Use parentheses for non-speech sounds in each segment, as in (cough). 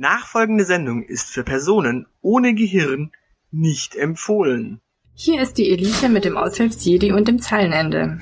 Nachfolgende Sendung ist für Personen ohne Gehirn nicht empfohlen. Hier ist die Elite mit dem Aushilfsjedi und dem Zeilenende.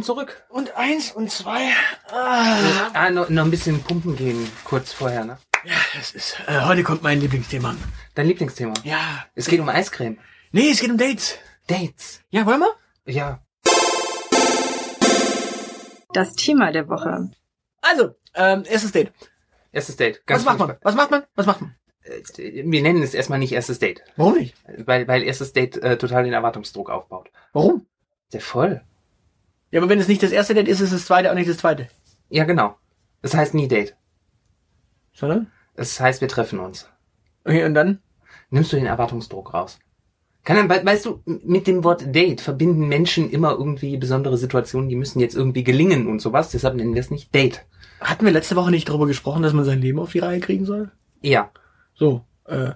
Willkommen zurück. und eins und zwei. Ah. Ah, noch, noch ein bisschen pumpen gehen, kurz vorher, ne? Ja, das ist. Äh, heute kommt mein Lieblingsthema. Dein Lieblingsthema. Ja. Es geht um Eiscreme. Nee, es geht um Dates. Dates. Ja, wollen wir? Ja. Das Thema der Woche. Also, ähm, erstes Date. Erstes Date. Was macht man? Was macht man? Was macht man? Äh, Wir nennen es erstmal nicht erstes Date. Warum nicht? Weil, weil erstes Date äh, total den Erwartungsdruck aufbaut. Warum? Sehr voll. Ja, aber wenn es nicht das erste Date ist, ist es das zweite auch nicht das zweite. Ja, genau. Das heißt nie Date. Sondern? Das heißt, wir treffen uns. Okay, und dann? Nimmst du den Erwartungsdruck raus? Kann dann, we- weißt du, mit dem Wort Date verbinden Menschen immer irgendwie besondere Situationen, die müssen jetzt irgendwie gelingen und sowas. Deshalb nennen wir es nicht Date. Hatten wir letzte Woche nicht darüber gesprochen, dass man sein Leben auf die Reihe kriegen soll? Ja. So, äh.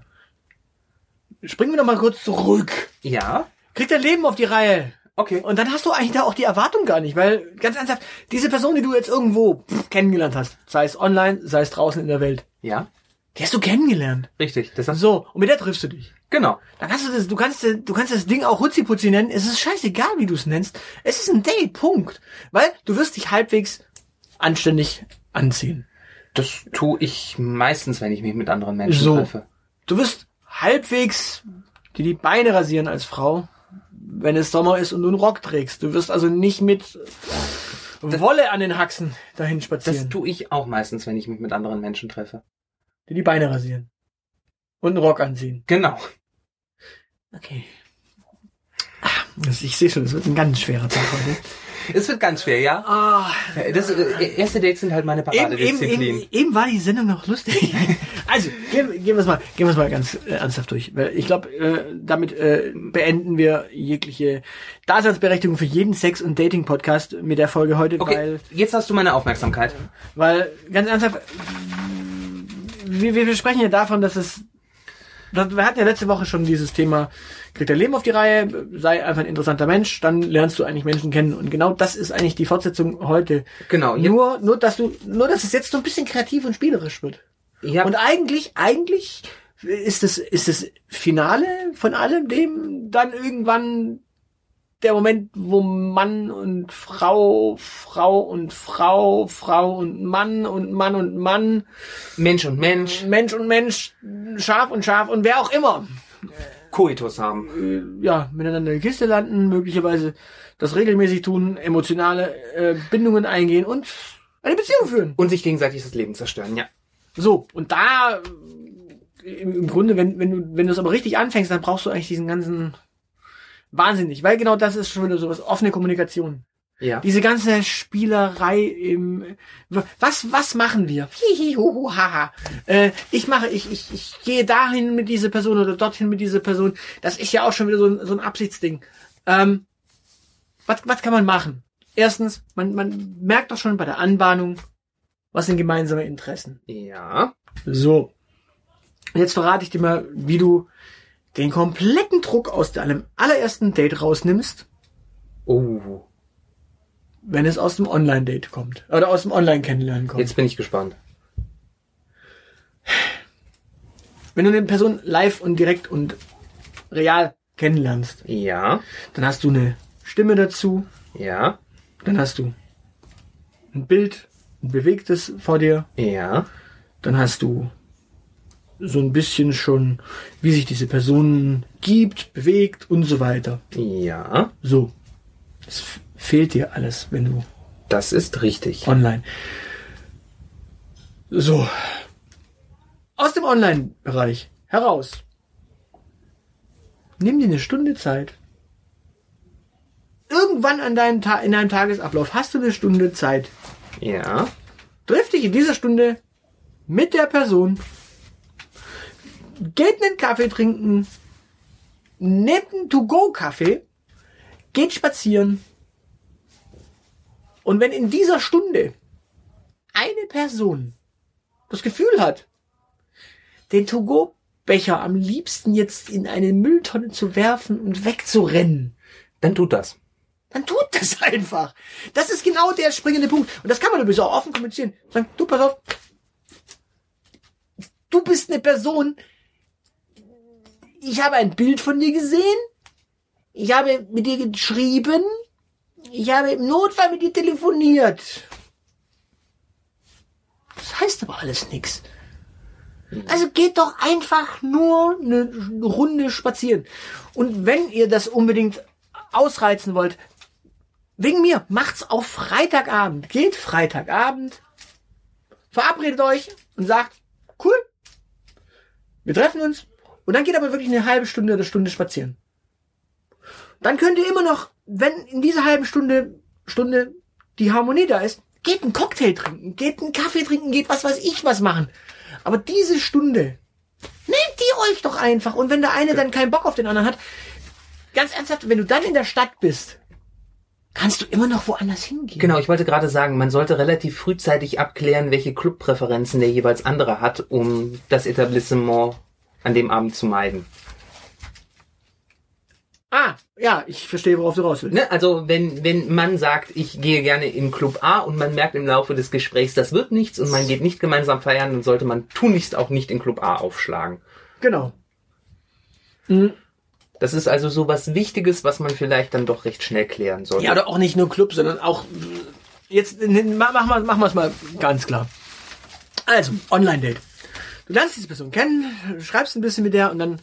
Springen wir noch mal kurz zurück. Ja. Krieg dein Leben auf die Reihe. Okay. Und dann hast du eigentlich da auch die Erwartung gar nicht, weil ganz ernsthaft, diese Person, die du jetzt irgendwo kennengelernt hast, sei es online, sei es draußen in der Welt, Ja. die hast du kennengelernt. Richtig. Das hast So, und mit der triffst du dich. Genau. Dann kannst du das, du kannst, du kannst das Ding auch Hutziputzi nennen. Es ist scheißegal, wie du es nennst. Es ist ein Date, Punkt. Weil du wirst dich halbwegs anständig anziehen. Das tue ich meistens, wenn ich mich mit anderen Menschen So. treffe. Du wirst halbwegs dir die Beine rasieren als Frau, wenn es Sommer ist und du einen Rock trägst. Du wirst also nicht mit Wolle an den Haxen dahin Das spazieren. tue ich auch meistens, wenn ich mich mit anderen Menschen treffe. dir die Beine rasieren. Und einen Rock anziehen. Genau. Okay. Das, ich sehe schon, es wird ein ganz schwerer Tag heute. Es wird ganz schwer, ja? Ah, Das, äh, erste Dates sind halt meine eben, eben, Paradedisziplin. eben, eben war die Sendung noch lustig. (laughs) Also, gehen, gehen wir es mal, gehen wir es mal ganz äh, ernsthaft durch. Weil ich glaube, äh, damit äh, beenden wir jegliche Daseinsberechtigung für jeden Sex- und Dating-Podcast mit der Folge heute, Okay, weil, jetzt hast du meine Aufmerksamkeit. weil ganz ernsthaft, wir, wir sprechen ja davon, dass es wir hatten ja letzte Woche schon dieses Thema, kriegt dein Leben auf die Reihe, sei einfach ein interessanter Mensch, dann lernst du eigentlich Menschen kennen. Und genau das ist eigentlich die Fortsetzung heute. Genau. Nur, nur, dass du, nur, dass es jetzt so ein bisschen kreativ und spielerisch wird. ja, Und eigentlich, eigentlich ist es, ist das Finale von allem dem dann irgendwann der Moment, wo Mann und Frau, Frau und Frau, Frau und Mann und Mann und Mann, Mensch und Mensch Mensch und Mensch, Schaf und Schaf und wer auch immer, Koitus haben. äh, ja, miteinander in der Kiste landen, möglicherweise das regelmäßig tun, emotionale äh, Bindungen eingehen und eine Beziehung führen. Und sich gegenseitig das Leben zerstören, ja. So, und da äh, im, im Grunde, wenn, wenn du, wenn du es aber richtig anfängst, dann brauchst du eigentlich diesen ganzen wahnsinnig, weil genau das ist schon wieder sowas, offene Kommunikation. Ja. Diese ganze Spielerei im was was machen wir? Hihi, hu, hu, haha. Äh, ich mache ich, ich ich gehe dahin mit dieser Person oder dorthin mit dieser Person. Das ist ja auch schon wieder so ein, so ein Absichtsding. Ähm, was was kann man machen? Erstens, man man merkt doch schon bei der Anbahnung, was sind gemeinsame Interessen. Ja. So. Jetzt verrate ich dir mal, wie du den kompletten Druck aus deinem allerersten Date rausnimmst, Oh. wenn es aus dem Online-Date kommt. Oder aus dem Online-Kennenlernen kommt. Jetzt bin ich gespannt. Wenn du eine Person live und direkt und real kennenlernst, Ja. dann hast du eine Stimme dazu, Ja. dann hast du ein Bild, ein bewegtes vor dir, Ja. dann hast du so ein bisschen schon, wie sich diese Person gibt, bewegt und so weiter. Ja. So. Es fehlt dir alles, wenn du Das ist richtig. online. So. Aus dem Online-Bereich heraus. Nimm dir eine Stunde Zeit. Irgendwann an deinem Ta in deinem Tagesablauf hast du eine Stunde Zeit. Ja. Triff dich in dieser Stunde mit der Person. Geht einen Kaffee trinken. Nehmt einen To-Go-Kaffee. Geht spazieren. Und wenn in dieser Stunde eine Person das Gefühl hat, den To-Go-Becher am liebsten jetzt in eine Mülltonne zu werfen und wegzurennen, Dann tut das. dann tut das (laughs) einfach. Das ist genau der springende Punkt. Und das kann man übrigens auch offen kommunizieren. Sagen, du, pass auf. Du bist eine Person. Ich habe ein Bild von dir gesehen. Ich habe mit dir geschrieben. Ich habe im Notfall mit dir telefoniert. Das heißt aber alles nichts. Also geht doch einfach nur eine Runde spazieren. Und wenn ihr das unbedingt ausreizen wollt, wegen mir, macht's auf Freitagabend. Geht Freitagabend, verabredet euch und sagt, cool, wir treffen uns. Und dann geht aber wirklich eine halbe Stunde oder Stunde spazieren. Dann könnt ihr immer noch, wenn in dieser halben Stunde, Stunde die Harmonie da ist, geht einen Cocktail trinken, geht einen Kaffee trinken, geht was weiß ich was machen. Aber diese Stunde, nehmt die euch doch einfach. Und wenn der eine dann keinen Bock auf den anderen hat, ganz ernsthaft, wenn du dann in der Stadt bist, kannst du immer noch woanders hingehen. Genau, ich wollte gerade sagen, man sollte relativ frühzeitig abklären, welche Clubpräferenzen der jeweils andere hat, um das Etablissement an dem Abend zu meiden. Ah, ja, ich verstehe, worauf du raus willst. Ne? Also wenn, wenn man sagt, ich gehe gerne in Club A und man merkt im Laufe des Gesprächs, das wird nichts und man geht nicht gemeinsam feiern, dann sollte man tunlichst auch nicht in Club A aufschlagen. Genau. Das ist also so was Wichtiges, was man vielleicht dann doch recht schnell klären sollte. Ja, oder auch nicht nur Club, sondern auch jetzt mach machen wir es mal ganz klar. Also, Online-Date. Du lernst diese Person kennen, schreibst ein bisschen mit der und dann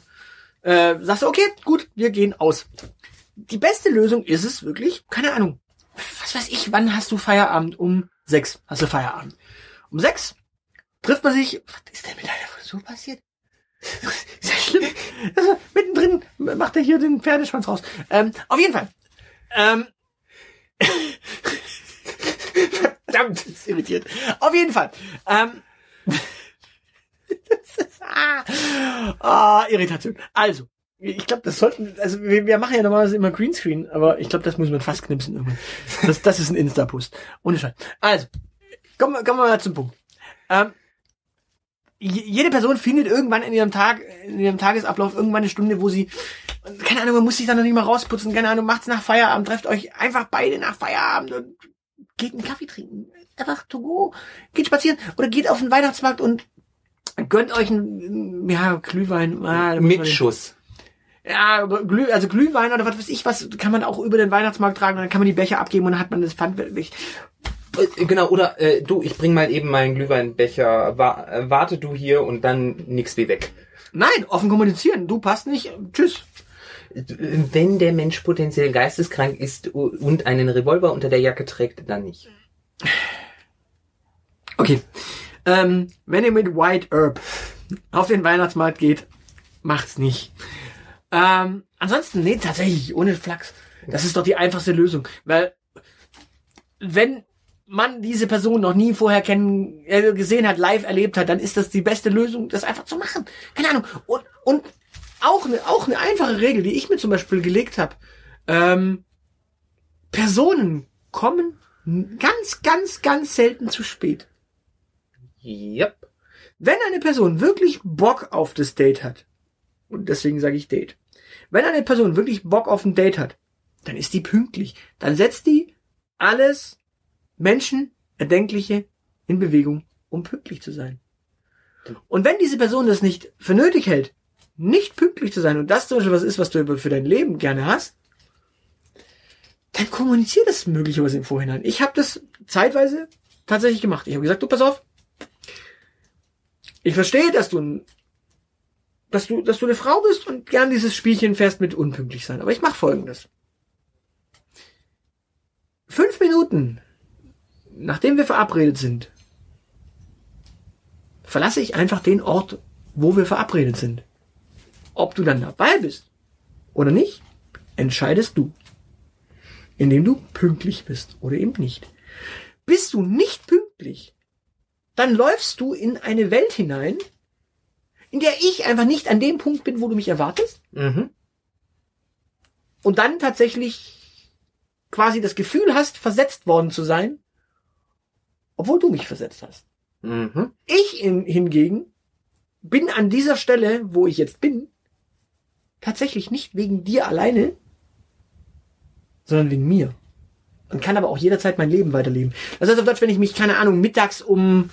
äh, sagst du, okay, gut, wir gehen aus. Die beste Lösung ist es wirklich, keine Ahnung, was weiß ich, wann hast du Feierabend? Um sechs hast du Feierabend. Um sechs trifft man sich, was ist denn mit deiner Frisur passiert? (laughs) Ist ja schlimm. Also, mittendrin macht er hier den Pferdeschwanz raus. Ähm, auf jeden Fall. Ähm, (laughs) Verdammt, ist irritiert. Auf jeden Fall. Ähm, (laughs) das ist, ah, ah, Irritation. Also, ich glaube, das sollten, also wir, wir machen ja normalerweise immer Greenscreen, aber ich glaube, das muss man fast knipsen irgendwann. Das, das ist ein Insta-Post. Ohne Scheiß. Also, kommen, wir- kommen wir mal zum Punkt. Ähm, je- jede Person findet irgendwann in ihrem Tag, in ihrem Tagesablauf irgendwann eine Stunde, wo sie, keine Ahnung, man muss sich dann noch nicht mal rausputzen, keine Ahnung, macht's nach Feierabend, trefft euch einfach beide nach Feierabend und geht einen Kaffee trinken. Einfach to go, geht spazieren oder geht auf den Weihnachtsmarkt und gönnt euch einen, ja, Glühwein. Ah, Mit Schuss. ja, Glüh, also Glühwein oder was weiß ich was, kann man auch über den Weihnachtsmarkt tragen und dann kann man die Becher abgeben und dann hat man das Pfand weg. Äh, Genau, oder äh, du, ich bring mal eben meinen Glühweinbecher, wa äh, warte du hier und dann nix wie weg. Nein, offen kommunizieren. Du passt nicht. Tschüss. Wenn der Mensch potenziell geisteskrank ist und einen Revolver unter der Jacke trägt, dann nicht. Okay. Ähm, wenn ihr mit White Herb auf den Weihnachtsmarkt geht, macht's nicht. Ähm, ansonsten, nee, tatsächlich, ohne Flachs. Das ist doch die einfachste Lösung. Weil, wenn man diese Person noch nie vorher kennen, äh, gesehen hat, live erlebt hat, dann ist das die beste Lösung, das einfach zu machen. Keine Ahnung. Und, und auch eine, auch eine einfache Regel, die ich mir zum Beispiel gelegt habe. Ähm, Personen kommen ganz, ganz, ganz selten zu spät. Yep. Wenn eine Person wirklich Bock auf das Date hat, und deswegen sage ich Date, wenn eine Person wirklich Bock auf ein Date hat, dann ist die pünktlich. Dann setzt die alles Menschen Erdenkliche in Bewegung, um pünktlich zu sein. Und wenn diese Person das nicht für nötig hält, nicht pünktlich zu sein, und das zum Beispiel was ist, was du für dein Leben gerne hast, dann kommunizier das möglicherweise im Vorhinein. Ich habe das zeitweise tatsächlich gemacht. Ich habe gesagt, du pass auf, ich verstehe, dass du dass du, dass du eine Frau bist und gern dieses Spielchen fährst mit unpünktlich sein. Aber ich mache folgendes. Fünf Minuten nachdem wir verabredet sind, verlasse ich einfach den Ort, wo wir verabredet sind. Ob du dann dabei bist oder nicht, entscheidest du. Indem du pünktlich bist oder eben nicht. Bist du nicht pünktlich, dann läufst du in eine Welt hinein, in der ich einfach nicht an dem Punkt bin, wo du mich erwartest. Mhm. Und dann tatsächlich quasi das Gefühl hast, versetzt worden zu sein, obwohl du mich versetzt hast. Mhm. Ich in, hingegen bin an dieser Stelle, wo ich jetzt bin, tatsächlich nicht wegen dir alleine, sondern wegen mir. Und kann aber auch jederzeit mein Leben weiterleben. Das heißt auf Deutsch, wenn ich mich, keine Ahnung, mittags um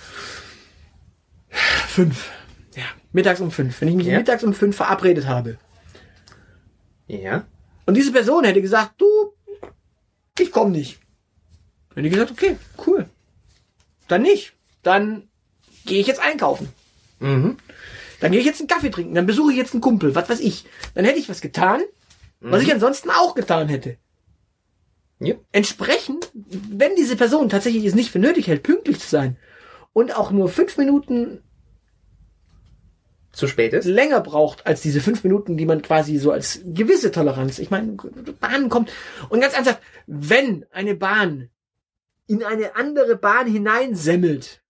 fünf, ja, mittags um fünf, wenn ich mich Ja. mittags um fünf verabredet habe Ja. und diese Person hätte gesagt, du, ich komme nicht. Hätte ich gesagt, okay, cool. Dann nicht. Dann gehe ich jetzt einkaufen. Mhm. Dann gehe ich jetzt einen Kaffee trinken, dann besuche ich jetzt einen Kumpel, was weiß ich. Dann hätte ich was getan, was ich ansonsten auch getan hätte. Ja. Entsprechend, wenn diese Person tatsächlich es nicht für nötig hält, pünktlich zu sein und auch nur fünf Minuten Zu spät ist. länger braucht als diese fünf Minuten, die man quasi so als gewisse Toleranz, ich meine, Bahn kommt und ganz ernsthaft, wenn eine Bahn in eine andere Bahn hineinsemmelt,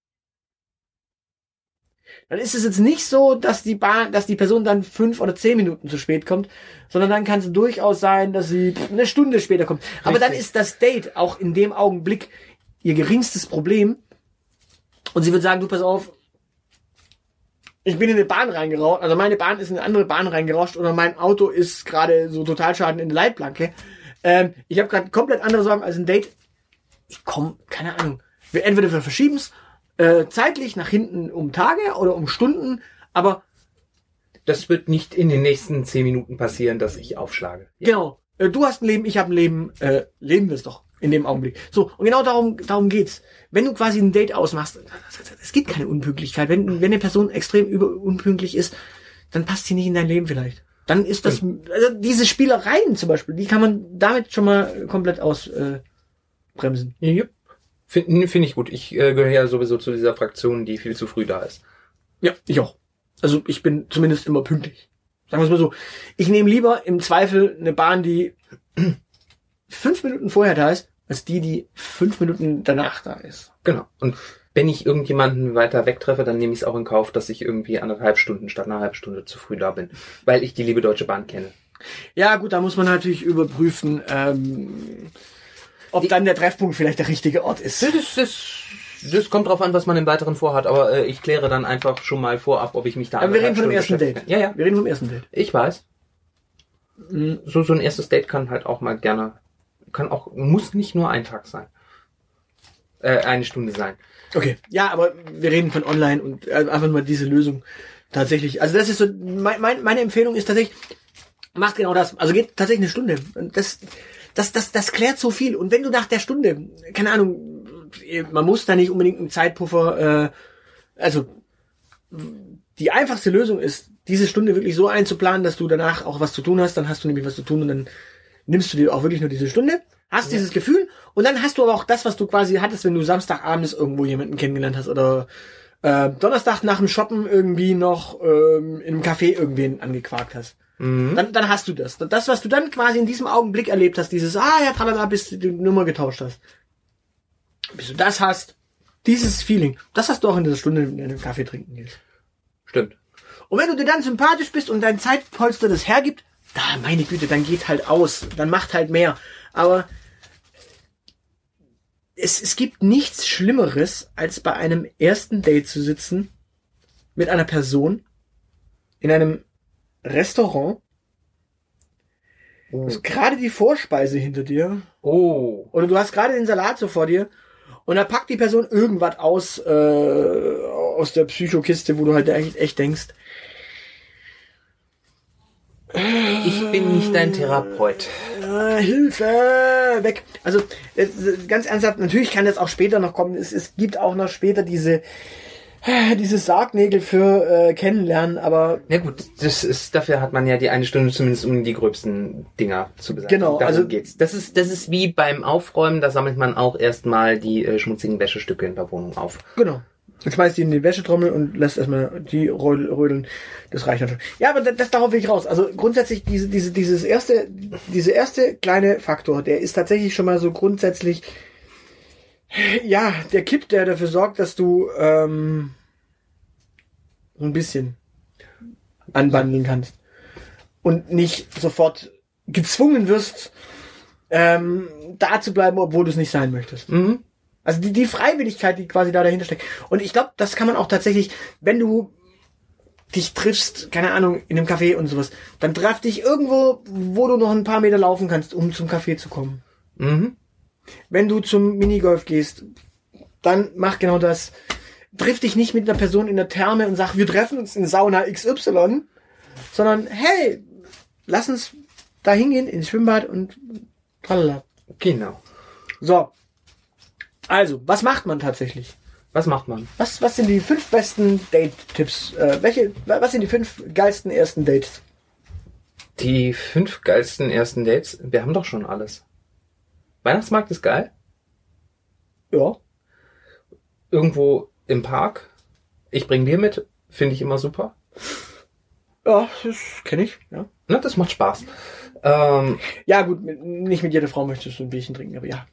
dann ist es jetzt nicht so, dass die Bahn, dass die Person dann fünf oder zehn Minuten zu spät kommt, sondern dann kann es durchaus sein, dass sie eine Stunde später kommt. Aber dann Richtig. ist das Date auch in dem Augenblick ihr geringstes Problem. Und sie wird sagen, du pass auf, ich bin in eine Bahn reingerauscht, also meine Bahn ist in eine andere Bahn reingerauscht oder mein Auto ist gerade so Totalschaden in der Leitplanke. Ähm, ich habe gerade komplett andere Sorgen als ein Date. Ich komme, keine Ahnung. Wir entweder wir verschieben es äh, zeitlich nach hinten um Tage oder um Stunden, aber Das wird nicht in den nächsten zehn Minuten passieren, dass ich aufschlage. genau. Äh, du hast ein Leben, ich habe ein Leben, äh, leben wir es doch in dem Augenblick. So, und genau darum, darum geht's. Wenn du quasi ein Date ausmachst, es gibt keine Unpünktlichkeit. Wenn, wenn eine Person extrem über unpünktlich ist, dann passt sie nicht in dein Leben vielleicht. Dann ist das, also diese Spielereien zum Beispiel, die kann man damit schon mal komplett ausbremsen. Äh, bremsen. Ja. Finde find ich gut. Ich äh, gehöre ja sowieso zu dieser Fraktion, die viel zu früh da ist. ja, ich auch. Also ich bin zumindest immer pünktlich. Sagen wir es mal so. Ich nehme lieber im Zweifel eine Bahn, die fünf Minuten vorher da ist, als die, die fünf Minuten danach da ist. Genau. Und wenn ich irgendjemanden weiter wegtreffe, dann nehme ich es auch in Kauf, dass ich irgendwie anderthalb Stunden statt einer halben Stunde zu früh da bin. Weil ich die liebe Deutsche Bahn kenne. Ja, gut, da muss man natürlich überprüfen, ähm, ob dann der Treffpunkt vielleicht der richtige Ort ist. Das, das, das kommt drauf an, was man im Weiteren vorhat, aber äh, ich kläre dann einfach schon mal vorab, ob ich mich da Aber wir reden von dem anderthalb ersten Date. Ja, ja. Wir reden vom ersten Date. Ich weiß. So, so ein erstes Date kann halt auch mal gerne, kann auch, muss nicht nur ein Tag sein. Äh, eine Stunde sein. Okay. Ja, aber wir reden von online und äh, einfach nur diese Lösung tatsächlich. Also das ist so, mein, mein, meine Empfehlung ist tatsächlich, macht genau das. Also geht tatsächlich eine Stunde. Und das, das, das, das klärt so viel. Und wenn du nach der Stunde, keine Ahnung, man muss da nicht unbedingt einen Zeitpuffer, äh, also die einfachste Lösung ist, diese Stunde wirklich so einzuplanen, dass du danach auch was zu tun hast, dann hast du nämlich was zu tun und dann nimmst du dir auch wirklich nur diese Stunde, hast dieses Gefühl und dann hast du aber auch das, was du quasi hattest, wenn du Samstagabends irgendwo jemanden kennengelernt hast oder äh, Donnerstag nach dem Shoppen irgendwie noch ähm, in einem Café irgendwen angequakt hast. Dann, dann hast du das. Das, was du dann quasi in diesem Augenblick erlebt hast, dieses, ah ja, tralala, bis du die Nummer getauscht hast. Bis du das hast, dieses Feeling, das hast du auch in dieser Stunde, in einem Kaffee trinken gehst. Stimmt. Und wenn du dir dann sympathisch bist und dein Zeitpolster das hergibt, da, meine Güte, dann geht halt aus. Dann macht halt mehr. Aber es, es gibt nichts Schlimmeres, als bei einem ersten Date zu sitzen mit einer Person in einem Restaurant. Du hast gerade die Vorspeise hinter dir Oh. oder du hast gerade den Salat so vor dir und da packt die Person irgendwas aus äh, aus der Psychokiste, wo du halt echt, echt denkst, Ich bin nicht dein Therapeut. Ah, Hilfe, weg. Also ganz ernsthaft, natürlich kann das auch später noch kommen. Es, es gibt auch noch später diese äh, diese Sargnägel für äh, Kennenlernen, aber Ja gut, das ist, dafür hat man ja die eine Stunde zumindest, um die gröbsten Dinger zu beseitigen. Genau, Darum also- geht's. Das ist, das ist wie beim Aufräumen, da sammelt man auch erstmal die äh, schmutzigen Wäschestücke in der Wohnung auf. genau. Und schmeißt die in die Wäschetrommel und lässt erstmal die röd- rödeln. Das reicht schon. Ja, aber das, das darauf will ich raus. Also grundsätzlich diese, diese, dieses erste, diese erste kleine Faktor, der ist tatsächlich schon mal so grundsätzlich, ja, der Kipp, der dafür sorgt, dass du ähm, so ein bisschen anbandeln kannst und nicht sofort gezwungen wirst, ähm, da zu bleiben, obwohl du es nicht sein möchtest. Mhm. Also die, die Freiwilligkeit, die quasi da dahinter steckt. Und ich glaube, das kann man auch tatsächlich, wenn du dich triffst, keine Ahnung, in einem Café und sowas, dann treff dich irgendwo, wo du noch ein paar Meter laufen kannst, um zum Café zu kommen. Mhm. Wenn du zum Minigolf gehst, dann mach genau das. Triff dich nicht mit einer Person in der Therme und sag, wir treffen uns in Sauna XY, sondern hey, lass uns da hingehen ins Schwimmbad und tralala. Genau. So. Also, was macht man tatsächlich? Was macht man? Was, was sind die fünf besten Date-Tipps? Äh, welche, was sind die fünf geilsten ersten Dates? Die fünf geilsten ersten Dates. Wir haben doch schon alles. Weihnachtsmarkt ist geil. Ja. Irgendwo im Park. Ich bring Bier mit. Finde ich immer super. Ja, das kenne ich, ja. Na, das macht Spaß. Ähm, Ja, gut, mit, nicht mit jeder Frau möchtest du ein Bierchen trinken, aber ja.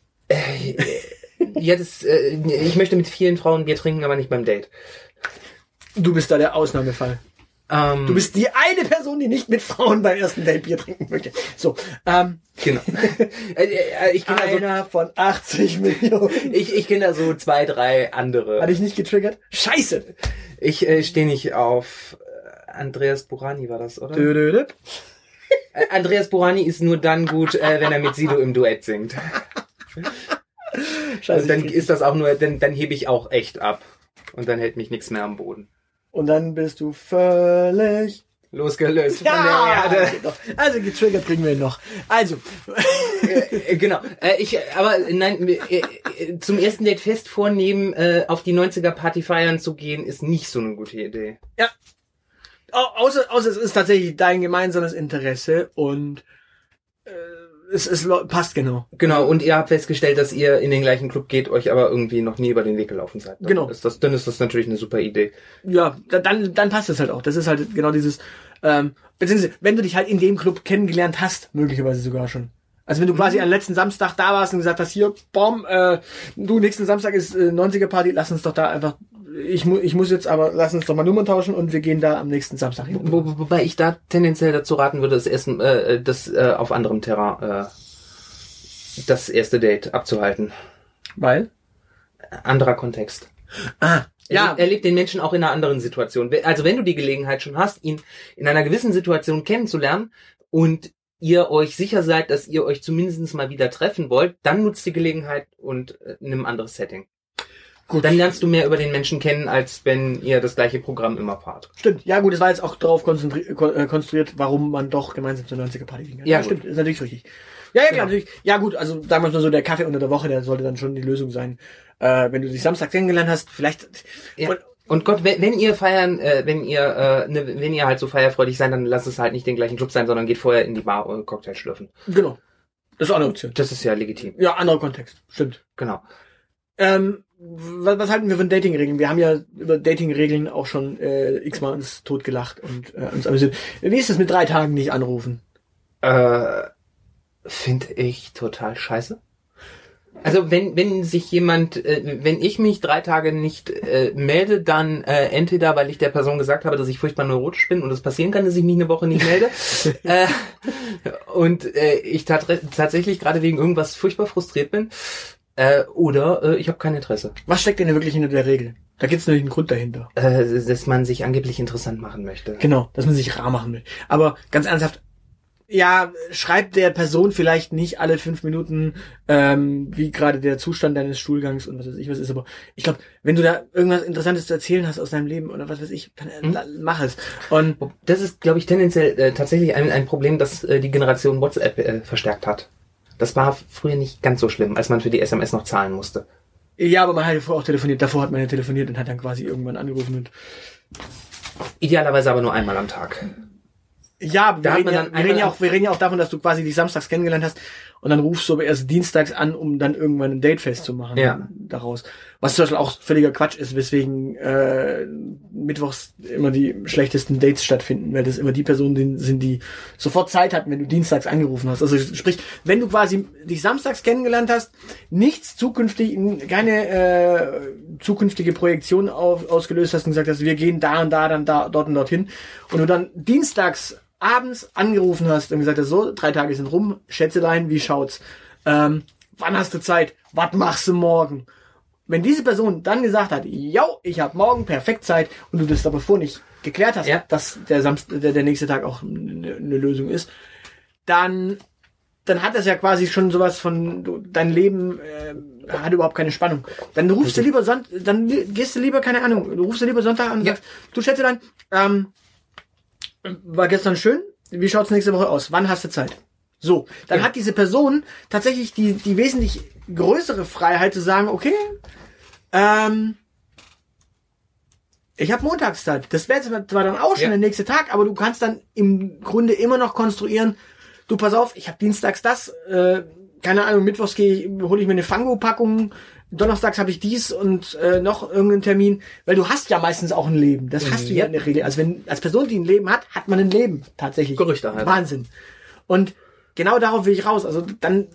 ja, das, äh, ich möchte mit vielen Frauen Bier trinken, aber nicht beim Date. Du bist da der Ausnahmefall. Ähm, Du bist die eine Person, die nicht mit Frauen beim ersten Date Bier trinken möchte. So, ähm, genau. (laughs) äh, äh, ich kenne also, einer von 80 Millionen. ich, ich kenne da so zwei, drei andere. Hatte ich nicht getriggert? Scheiße! Ich äh, stehe nicht auf äh, Andreas Burani war das, oder? Dödödöd. Äh, Andreas Burani ist nur dann gut, äh, wenn er mit Sido im Duett singt. Scheiße. Und dann ist das auch nur, dann, dann hebe ich auch echt ab. Und dann hält mich nichts mehr am Boden. Und dann bist du völlig Losgelöst von Ja, der Erde. Also getriggert kriegen wir ihn noch. Also, Äh, genau. Äh, ich, aber nein, äh, äh, zum ersten Date fest vornehmen, äh, auf die 90er Party feiern zu gehen, ist nicht so eine gute Idee. ja. Au- Außer, außer es ist tatsächlich dein gemeinsames Interesse und äh, es, es passt genau. Genau, und ihr habt festgestellt, dass ihr in den gleichen Club geht, euch aber irgendwie noch nie über den Weg gelaufen seid. Dann Genau. Ist das, dann ist das natürlich eine super Idee. Ja, da- dann, dann passt es halt auch. Das ist halt genau dieses, ähm, beziehungsweise wenn du dich halt in dem Club kennengelernt hast, möglicherweise sogar schon. Also wenn du quasi am letzten Samstag da warst und gesagt hast, hier, bom, äh, du, nächsten Samstag ist äh, 90er Party, lass uns doch da einfach, ich, mu ich muss jetzt aber, lass uns doch mal Nummern tauschen und wir gehen da am nächsten Samstag hin. Wo, wo- wobei ich da tendenziell dazu raten würde, das Essen, äh, das äh, auf anderem Terrain, äh, das erste Date abzuhalten. Weil? Anderer Kontext. Ah, Ja. ja, Erlebt den Menschen auch in einer anderen Situation. Also wenn du die Gelegenheit schon hast, ihn in einer gewissen Situation kennenzulernen und ihr euch sicher seid, dass ihr euch zumindest mal wieder treffen wollt, dann nutzt die Gelegenheit und äh, nimm ein anderes Setting. Gut. Dann lernst du mehr über den Menschen kennen, als wenn ihr das gleiche Programm immer fahrt. Stimmt, ja gut, es war jetzt auch darauf äh, konstruiert, warum man doch gemeinsam zur 90er Party ging. Ja, gut. stimmt, ist natürlich richtig. Ja, ja, klar, Genau. natürlich. Ja gut, also sagen wir mal so, der Kaffee unter der Woche, der sollte dann schon die Lösung sein. Äh, wenn du dich Samstag kennengelernt hast, vielleicht... Ja. Und, Und Gott, wenn, wenn ihr feiern, äh, wenn ihr, äh, ne, wenn ihr halt so feierfreudig seid, dann lasst es halt nicht den gleichen Club sein, sondern geht vorher in die Bar und Cocktail schlürfen. genau. Das ist auch eine Option. Das ist ja legitim. Ja, anderer Kontext. Stimmt. Genau. Ähm, was, was halten wir von Datingregeln? Wir haben ja über Datingregeln auch schon äh, x-mal uns totgelacht und äh, uns amüsiert. Wie ist es mit drei Tagen nicht anrufen? Äh, finde ich total scheiße. Also wenn wenn sich jemand, äh, wenn ich mich drei Tage nicht äh, melde, dann äh, entweder weil ich der Person gesagt habe, dass ich furchtbar neurotisch bin und es passieren kann, dass ich mich eine Woche nicht melde, (laughs) äh, und äh, ich tat tatsächlich gerade wegen irgendwas furchtbar frustriert bin, äh, oder äh, ich habe kein Interesse, Was steckt denn wirklich hinter der Regel? Da gibt es nämlich einen Grund dahinter. äh, dass man sich angeblich interessant machen möchte. Genau, dass man sich rar machen will. Aber ganz ernsthaft, ja, schreibt der Person vielleicht nicht alle fünf Minuten, ähm, wie gerade der Zustand deines Stuhlgangs und was weiß ich was ist, aber ich glaube, wenn du da irgendwas Interessantes zu erzählen hast aus deinem Leben oder was weiß ich, dann äh, la- mach es. Und Das ist, glaube ich, tendenziell äh, tatsächlich ein, ein Problem, das äh, die Generation WhatsApp äh, verstärkt hat. Das war früher nicht ganz so schlimm, als man für die SMS noch zahlen musste. Ja, aber man hat ja vorher auch telefoniert. Davor hat man ja telefoniert und hat dann quasi irgendwann angerufen und Idealerweise aber nur einmal am Tag. Ja, wir, Da hat reden ja, wir, reden ja auch, wir reden ja auch davon, dass du quasi dich samstags kennengelernt hast und dann rufst du aber erst dienstags an, um dann irgendwann ein Date festzumachen Ja. daraus. Was zum Beispiel auch völliger Quatsch ist, weswegen äh, mittwochs immer die schlechtesten Dates stattfinden, weil das immer die Personen sind, die sofort Zeit hatten, wenn du dienstags angerufen hast. Also sprich, wenn du quasi dich samstags kennengelernt hast, nichts zukünftig, keine äh, zukünftige Projektion auf, ausgelöst hast und gesagt hast, wir gehen da und da, dann da, dort und dorthin und du dann dienstags abends angerufen hast und gesagt hast, so, drei Tage sind rum, Schätzelein, wie schaut's? Ähm, wann hast du Zeit? Was machst du morgen? Wenn diese Person dann gesagt hat, yo, ich habe morgen perfekt Zeit und du das aber vorher nicht geklärt hast, Ja. dass der, Samst der, der nächste Tag auch eine, eine Lösung ist, dann dann hat das ja quasi schon sowas von du, dein Leben äh, hat überhaupt keine Spannung. Dann rufst du lieber Sonntag, dann gehst du lieber keine Ahnung, du rufst du lieber Sonntag an und Ja. sagst, du schätze dann, ähm, war gestern schön, wie schaut's nächste Woche aus? Wann hast du Zeit? So, dann Ja. hat diese Person tatsächlich die die wesentlich größere Freiheit zu sagen, okay, ähm, ich habe Montagszeit. Das wäre zwar dann auch schon Ja. der nächste Tag, aber du kannst dann im Grunde immer noch konstruieren, du pass auf, ich habe dienstags das, äh, keine Ahnung, mittwochs gehe ich, hole ich mir eine Fango-Packung, donnerstags habe ich dies und äh, noch irgendeinen Termin, weil du hast ja meistens auch ein Leben. Das hast du ja Ja. in der Regel. Also wenn als Person, die ein Leben hat, hat man ein Leben tatsächlich. Gerüchte halt. Wahnsinn. Und genau darauf will ich raus. Also dann,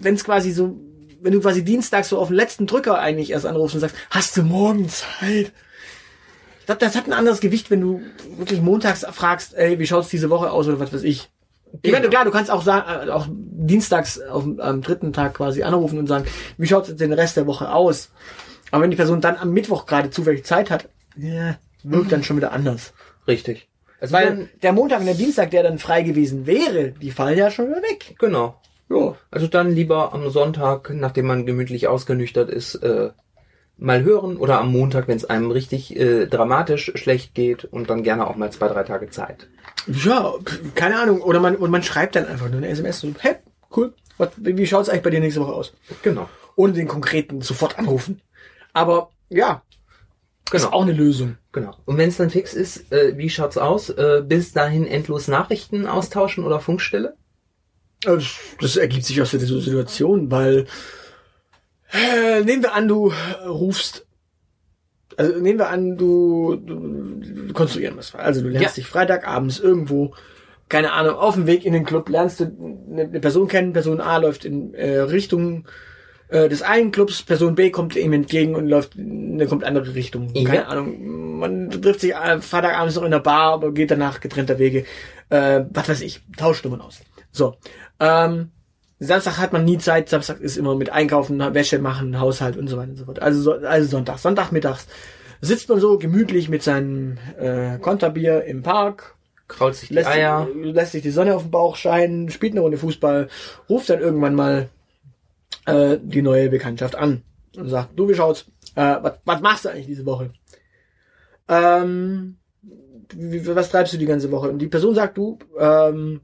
wenn es quasi so, wenn du quasi dienstags so auf den letzten Drücker eigentlich erst anrufst und sagst, hast du morgen Zeit? Ich glaube, das hat ein anderes Gewicht, wenn du wirklich montags fragst, ey, wie schaut's diese Woche aus oder was weiß ich. Ich meine, klar, du kannst auch sagen, äh, auch dienstags auf, am dritten Tag quasi anrufen und sagen, wie schaut's jetzt den Rest der Woche aus? Aber wenn die Person dann am Mittwoch gerade zufällig Zeit hat, ja, wirkt dann schon wieder anders. Richtig. Also Weil dann, der Montag und der Dienstag, der dann frei gewesen wäre, die fallen ja schon wieder weg. genau. Ja. Also dann lieber am Sonntag, nachdem man gemütlich ausgenüchtert ist, äh, mal hören oder am Montag, wenn es einem richtig äh, dramatisch schlecht geht und dann gerne auch mal zwei, drei Tage Zeit. Ja, keine Ahnung. Oder man, und man schreibt dann einfach nur eine SMS so, hey, cool, was, wie schaut's eigentlich bei dir nächste Woche aus? Genau. Ohne den konkreten sofort anrufen. Aber ja, ist Genau. auch eine Lösung. Genau. Und wenn es dann fix ist, äh, wie schaut's aus? Äh, bis dahin endlos Nachrichten austauschen oder Funkstille? Äh, Das, ergibt sich aus der Situation, weil äh, nehmen wir an, du rufst, also nehmen wir an, du, du, du konstruieren was. Also du lernst Ja. dich Freitagabends irgendwo, keine Ahnung, auf dem Weg in den Club, lernst du eine, eine Person kennen, Person A läuft in äh, Richtung äh, des einen Clubs, Person B kommt ihm entgegen und läuft in eine komplett andere Richtung. Ja. Keine Ahnung, man trifft sich äh, Freitagabends noch in der Bar, aber geht danach getrennter Wege. Äh, was weiß ich, tauscht Nummern aus. So. Ähm, Samstag hat man nie Zeit, Samstag ist immer mit Einkaufen, Wäsche machen, Haushalt und so weiter und so fort. Also, so, also Sonntag, Sonntagmittags sitzt man so gemütlich mit seinem äh, Konterbier im Park, Krault sich die lässt, Eier. lässt sich die Sonne auf den Bauch scheinen, spielt eine Runde Fußball, ruft dann irgendwann mal äh, die neue Bekanntschaft an und sagt, du, wie schaut's? Äh, was, was machst du eigentlich diese Woche? Ähm, wie, was treibst du die ganze Woche? Und die Person sagt, du, ähm,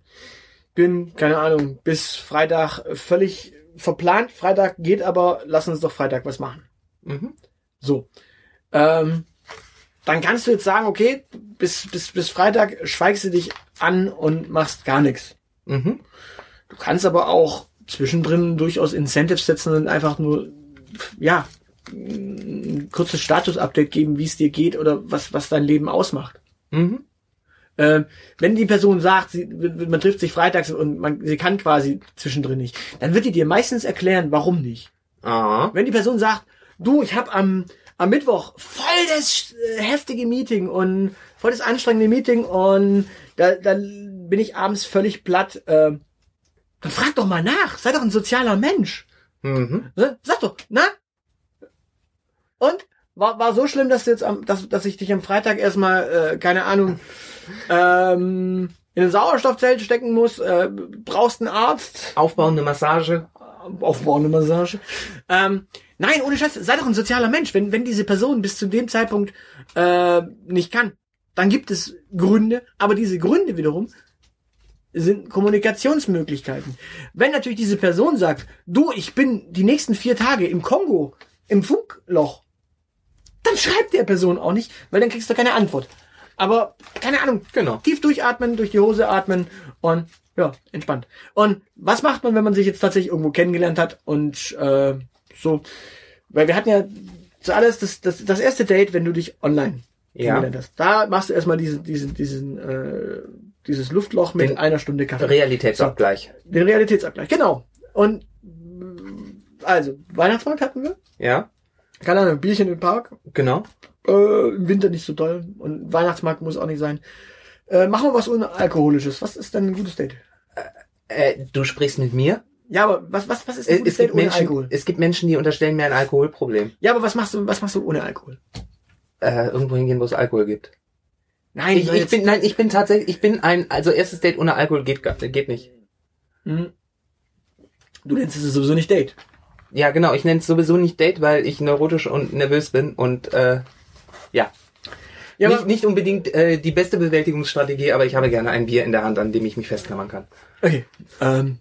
bin, keine Ahnung, bis Freitag völlig verplant. Freitag geht aber, lass uns doch Freitag was machen. Mhm. So. Ähm, dann kannst du jetzt sagen, okay, bis, bis, bis Freitag schweigst du dich an und machst gar nichts. Mhm. Du kannst aber auch zwischendrin durchaus Incentives setzen und einfach nur, ja, ein kurzes Status-Update geben, wie es dir geht oder was, was dein Leben ausmacht. Mhm. Ähm, wenn die Person sagt, sie, man trifft sich freitags und man, sie kann quasi zwischendrin nicht, dann wird die dir meistens erklären, warum nicht. Ah. Wenn die Person sagt, du, ich habe am, am Mittwoch voll das äh, heftige Meeting und voll das anstrengende Meeting und da, da bin ich abends völlig platt, äh, dann frag doch mal nach, sei doch ein sozialer Mensch. Mhm. Ne? Sag doch, na? Und? War, war so schlimm, dass du jetzt am, dass, dass ich dich am Freitag erstmal, äh, keine Ahnung, ähm, in ein Sauerstoffzelt stecken muss, äh, brauchst einen Arzt, Aufbauende Massage. aufbauende Massage. Ähm, nein, ohne Scheiß, sei doch ein sozialer Mensch. Wenn, wenn diese Person bis zu dem Zeitpunkt äh, nicht kann, dann gibt es Gründe, aber diese Gründe wiederum sind Kommunikationsmöglichkeiten. Wenn natürlich diese Person sagt, du, ich bin die nächsten vier Tage im Kongo, im Funkloch, dann schreibt der Person auch nicht, weil dann kriegst du keine Antwort. Aber keine Ahnung, Genau. tief durchatmen, durch die Hose atmen und ja, entspannt. Und was macht man, wenn man sich jetzt tatsächlich irgendwo kennengelernt hat und äh, so, weil wir hatten ja zuallererst das, das, das erste Date, wenn du dich online Ja. kennengelernt hast. Da machst du erstmal diesen, diesen, diesen, äh, dieses Luftloch mit Den einer Stunde Kaffee. Realitätsabgleich. Den Realitätsabgleich, genau. Und also, Weihnachtsmarkt hatten wir. Ja, Keine Ahnung, Bierchen im Park. genau. Äh, Im Winter nicht so toll. Und Weihnachtsmarkt muss auch nicht sein. Äh, machen wir was unalkoholisches. Was ist denn ein gutes Date? Äh, du sprichst mit mir? Ja, aber was, was, was ist ein Äh, gutes es, Date ohne Menschen, Alkohol? es gibt Menschen, die unterstellen mir ein Alkoholproblem. Ja, aber was machst du, was machst du ohne Alkohol? Äh, irgendwo hingehen, wo es Alkohol gibt. Nein, Ich, ich bin, nein, ich bin tatsächlich, ich bin ein, also erstes Date ohne Alkohol geht, gar- geht nicht. Mhm. Du nennst es sowieso nicht Date. Ja, genau, ich nenne es sowieso nicht Date, weil ich neurotisch und nervös bin und äh, ja. Ja, nicht, nicht unbedingt äh, die beste Bewältigungsstrategie, aber ich habe gerne ein Bier in der Hand, an dem ich mich festklammern kann. okay. Ähm,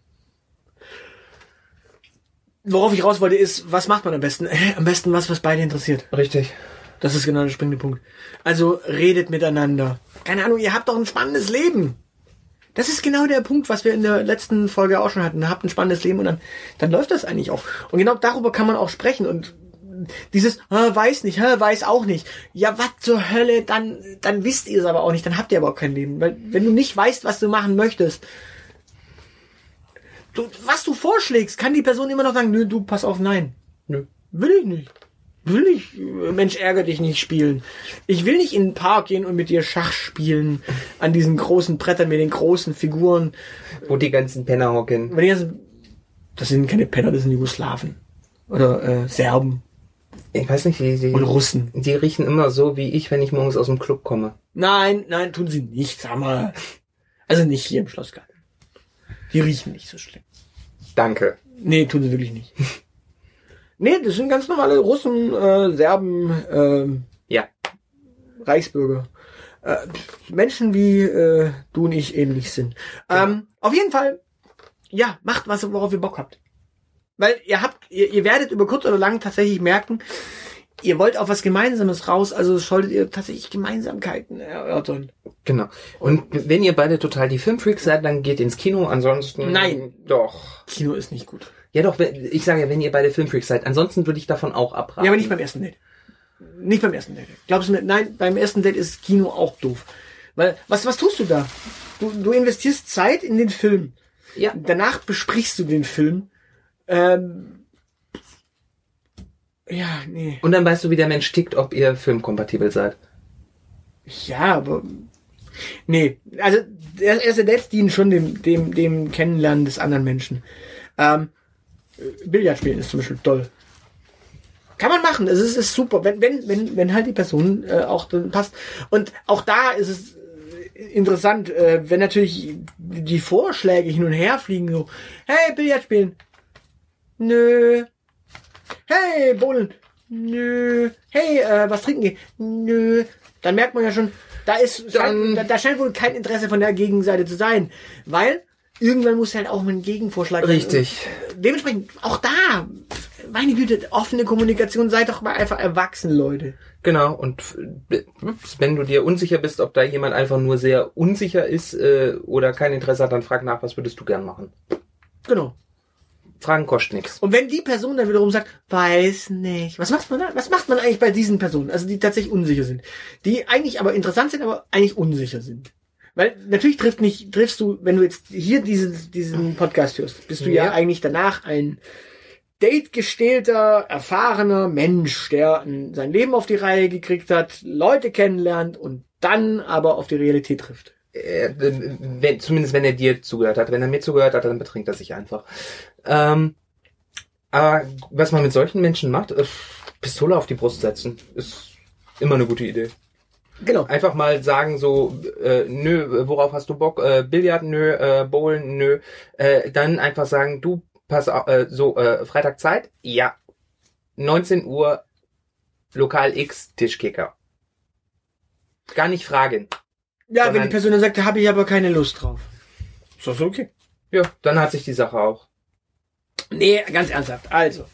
worauf ich raus wollte, ist, was macht man am besten? Äh, am besten was, was beide interessiert. Richtig. Das ist genau der springende Punkt. Also redet miteinander. Keine Ahnung, ihr habt doch ein spannendes Leben. Das ist genau der Punkt, was wir in der letzten Folge auch schon hatten. Ihr habt ein spannendes Leben und dann, dann läuft das eigentlich auch. Und genau darüber kann man auch sprechen. Und dieses, weiß nicht, weiß auch nicht. Ja, was zur Hölle, dann, dann wisst ihr es aber auch nicht. Dann habt ihr aber auch kein Leben. Weil wenn du nicht weißt, was du machen möchtest, du, was du vorschlägst, kann die Person immer noch sagen, nö, du, pass auf, nein. Nö. Will ich nicht. Will ich, äh, Mensch, ärger dich nicht spielen. Ich will nicht in den Park gehen und mit dir Schach spielen. An diesen großen Brettern mit den großen Figuren. Wo die ganzen Penner hocken. Das sind keine Penner, das sind Jugoslawen. Oder äh, Serben. Ich weiß nicht, die, die, Und Russen. die riechen immer so wie ich, wenn ich morgens aus dem Club komme. Nein, nein, tun sie nicht, sag mal. Also nicht hier im Schlossgarten. Die riechen nicht so schlimm. Danke. Nee, tun sie wirklich nicht. (laughs) nee, das sind ganz normale Russen, äh, Serben, ähm, Ja. Reichsbürger. Äh, Menschen wie äh, du und ich ähnlich sind. Ähm, auf jeden Fall, ja, macht was, worauf ihr Bock habt. Weil ihr habt, ihr, ihr werdet über kurz oder lang tatsächlich merken, ihr wollt auf was Gemeinsames raus, also solltet ihr tatsächlich Gemeinsamkeiten erörtern. Genau. Und wenn ihr beide total die Filmfreaks seid, dann geht ins Kino. Ansonsten. Nein. Doch. Kino ist nicht gut. Ja, doch. Ich sage ja, wenn ihr beide Filmfreaks seid. Ansonsten würde ich davon auch abraten. Ja, aber nicht beim ersten Date. Nicht beim ersten Date. Glaubst du mir? Nein, beim ersten Date ist Kino auch doof. Weil, was, was tust du da? Du, du investierst Zeit in den Film. Ja. Danach besprichst du den Film. Ähm, ja, nee. Und dann weißt du, wie der Mensch tickt, ob ihr filmkompatibel seid. Ja, aber. Nee, also der erste Dates dienen schon dem, dem, dem Kennenlernen des anderen Menschen. Ähm, Billard spielen ist zum Beispiel toll. Kann man machen, es ist, ist super, wenn, wenn, wenn, wenn halt die Person äh, auch dann passt. Und auch da ist es äh, interessant, äh, wenn natürlich die Vorschläge hin und her fliegen, so, hey, Billard spielen. Nö. Hey, Bowlen. Nö. Hey, äh, was trinken gehen? Nö. Dann merkt man ja schon, da ist, Dann- da, da scheint wohl kein Interesse von der Gegenseite zu sein. Weil irgendwann muss halt auch mal ein Gegenvorschlag kommen. Richtig. Dementsprechend, auch da, meine Güte, offene Kommunikation, seid doch mal einfach erwachsen, Leute. Genau. Und äh, wenn du dir unsicher bist, ob da jemand einfach nur sehr unsicher ist äh, oder kein Interesse hat, dann frag nach, was würdest du gern machen? Genau. Fragen kostet nichts. Und wenn die Person dann wiederum sagt, weiß nicht, was macht man da? Was macht man eigentlich bei diesen Personen? Also die tatsächlich unsicher sind. Die eigentlich aber interessant sind, aber eigentlich unsicher sind. Weil natürlich trifft nicht, triffst du, wenn du jetzt hier diesen, diesen Podcast hörst, bist du ja, Ja. eigentlich danach ein dategestählter, erfahrener Mensch, der ein- sein Leben auf die Reihe gekriegt hat, Leute kennenlernt und dann aber auf die Realität trifft. Äh, wenn, zumindest wenn er dir zugehört hat. Wenn er mir zugehört hat, dann betrinkt er sich einfach. Ähm, aber was man mit solchen Menschen macht, äh, Pistole auf die Brust setzen, ist immer eine gute Idee. Genau. Einfach mal sagen so, äh, nö, worauf hast du Bock? Äh, Billard, nö, äh, Bowlen, nö. Äh, dann einfach sagen, du, pass auf, äh, so, äh, Freitag Zeit? Ja. 19 Uhr, Lokal X, Tischkicker. Gar nicht fragen. Ja, wenn die Person dann sagt, da habe ich aber keine Lust drauf. Ist das okay? Ja, dann hat sich die Sache auch. Nee, ganz ernsthaft. Also,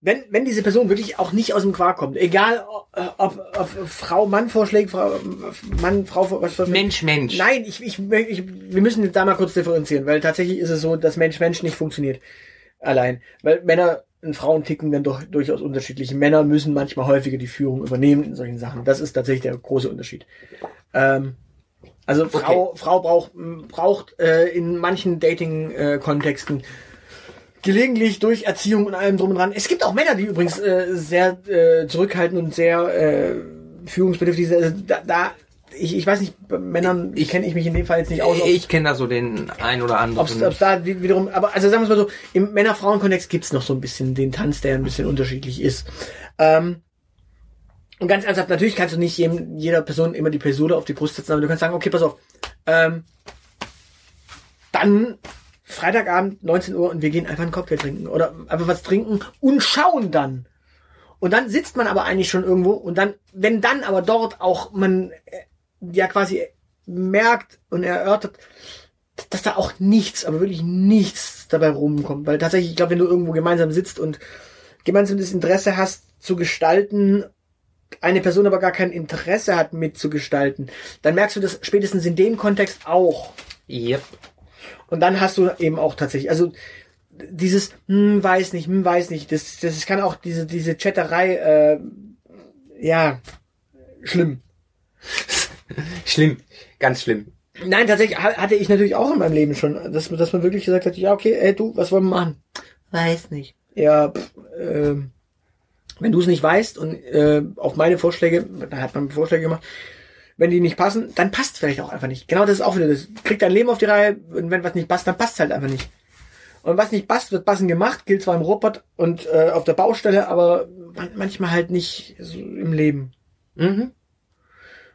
wenn, wenn diese Person wirklich auch nicht aus dem Quark kommt, egal ob, ob, ob Frau Mann vorschlägt, Frau Mann, Frau was vorschlägt. Mensch, Mensch. Nein, ich, ich, ich, wir müssen da mal kurz differenzieren, weil tatsächlich ist es so, dass Mensch Mensch nicht funktioniert allein. Weil Männer und Frauen ticken dann doch durchaus unterschiedlich. Männer müssen manchmal häufiger die Führung übernehmen in solchen Sachen. Das ist tatsächlich der große Unterschied. Ähm, also Frau, Frau braucht, braucht äh, in manchen Dating-Kontexten gelegentlich durch Erziehung und allem drum und dran. Es gibt auch Männer, die übrigens äh, sehr äh, zurückhaltend und sehr äh, führungsbedürftig sind. Also da, da ich, ich weiß nicht, bei Männern ich, kenne ich mich in dem Fall jetzt nicht aus. Ich kenne da so den ein oder anderen. Ob's, ob's da wiederum, aber also sagen wir mal so, im Männer-Frauen-Kontext gibt's noch so ein bisschen den Tanz, der ein bisschen unterschiedlich ist. Ähm, und ganz ernsthaft, natürlich kannst du nicht jedem, jeder Person immer die Pistole auf die Brust setzen, aber du kannst sagen, okay, pass auf, ähm, dann Freitagabend 19 Uhr und wir gehen einfach einen Cocktail trinken oder einfach was trinken und schauen dann. Und dann sitzt man aber eigentlich schon irgendwo und dann, wenn dann aber dort auch man äh, ja quasi merkt und erörtert, dass da auch nichts, aber wirklich nichts dabei rumkommt. Weil tatsächlich, ich glaube, wenn du irgendwo gemeinsam sitzt und gemeinsam das Interesse hast zu gestalten, eine Person aber gar kein Interesse hat mitzugestalten, dann merkst du das spätestens in dem Kontext auch. Yep. Und dann hast du eben auch tatsächlich, also dieses, hm, weiß nicht, hm, weiß nicht, das, das kann auch diese, diese Chatterei, äh, ja, schlimm. (laughs) schlimm, ganz schlimm. Nein, tatsächlich hatte ich natürlich auch in meinem Leben schon, dass, dass man wirklich gesagt hat, ja, okay, ey, du, was wollen wir machen? Weiß nicht. Ja, pff, äh, wenn du es nicht weißt und äh, auf meine Vorschläge, da hat man Vorschläge gemacht, wenn die nicht passen, dann passt es vielleicht auch einfach nicht. Genau das ist auch wieder das. Kriegt dein Leben auf die Reihe und wenn was nicht passt, dann passt es halt einfach nicht. Und was nicht passt, wird passend gemacht, gilt zwar im Robot und äh, auf der Baustelle, aber man, manchmal halt nicht so im Leben. Mhm.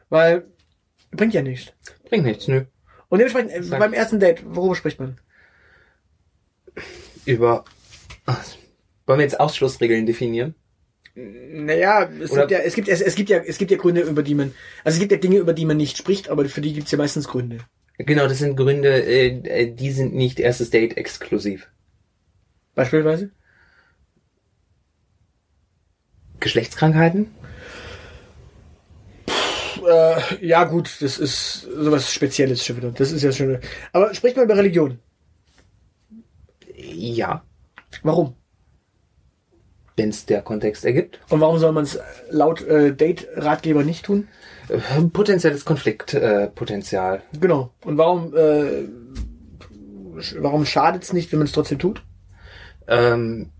Weil bringt ja nichts. Bringt nichts, nö. Und dementsprechend, äh, beim ersten Date, worüber spricht man? Über. Wollen wir jetzt Ausschlussregeln definieren? Naja, es gibt ja, es gibt, es, es gibt ja, es gibt ja Gründe, über die man, also es gibt ja Dinge, über die man nicht spricht, aber für die gibt's ja meistens Gründe. Genau, das sind Gründe, äh, die sind nicht erstes Date exklusiv. Beispielsweise? Geschlechtskrankheiten? Äh, ja gut, das ist sowas Spezielles schon wieder. Das ist ja schon. Aber spricht mal über Religion. Ja, Warum? Wenn es der Kontext ergibt. Und warum soll man es laut äh, Date-Ratgeber nicht tun? Äh, Potenzielles Konfliktpotenzial. Genau. Und warum, äh, warum schadet es nicht, wenn man es trotzdem tut? Ähm,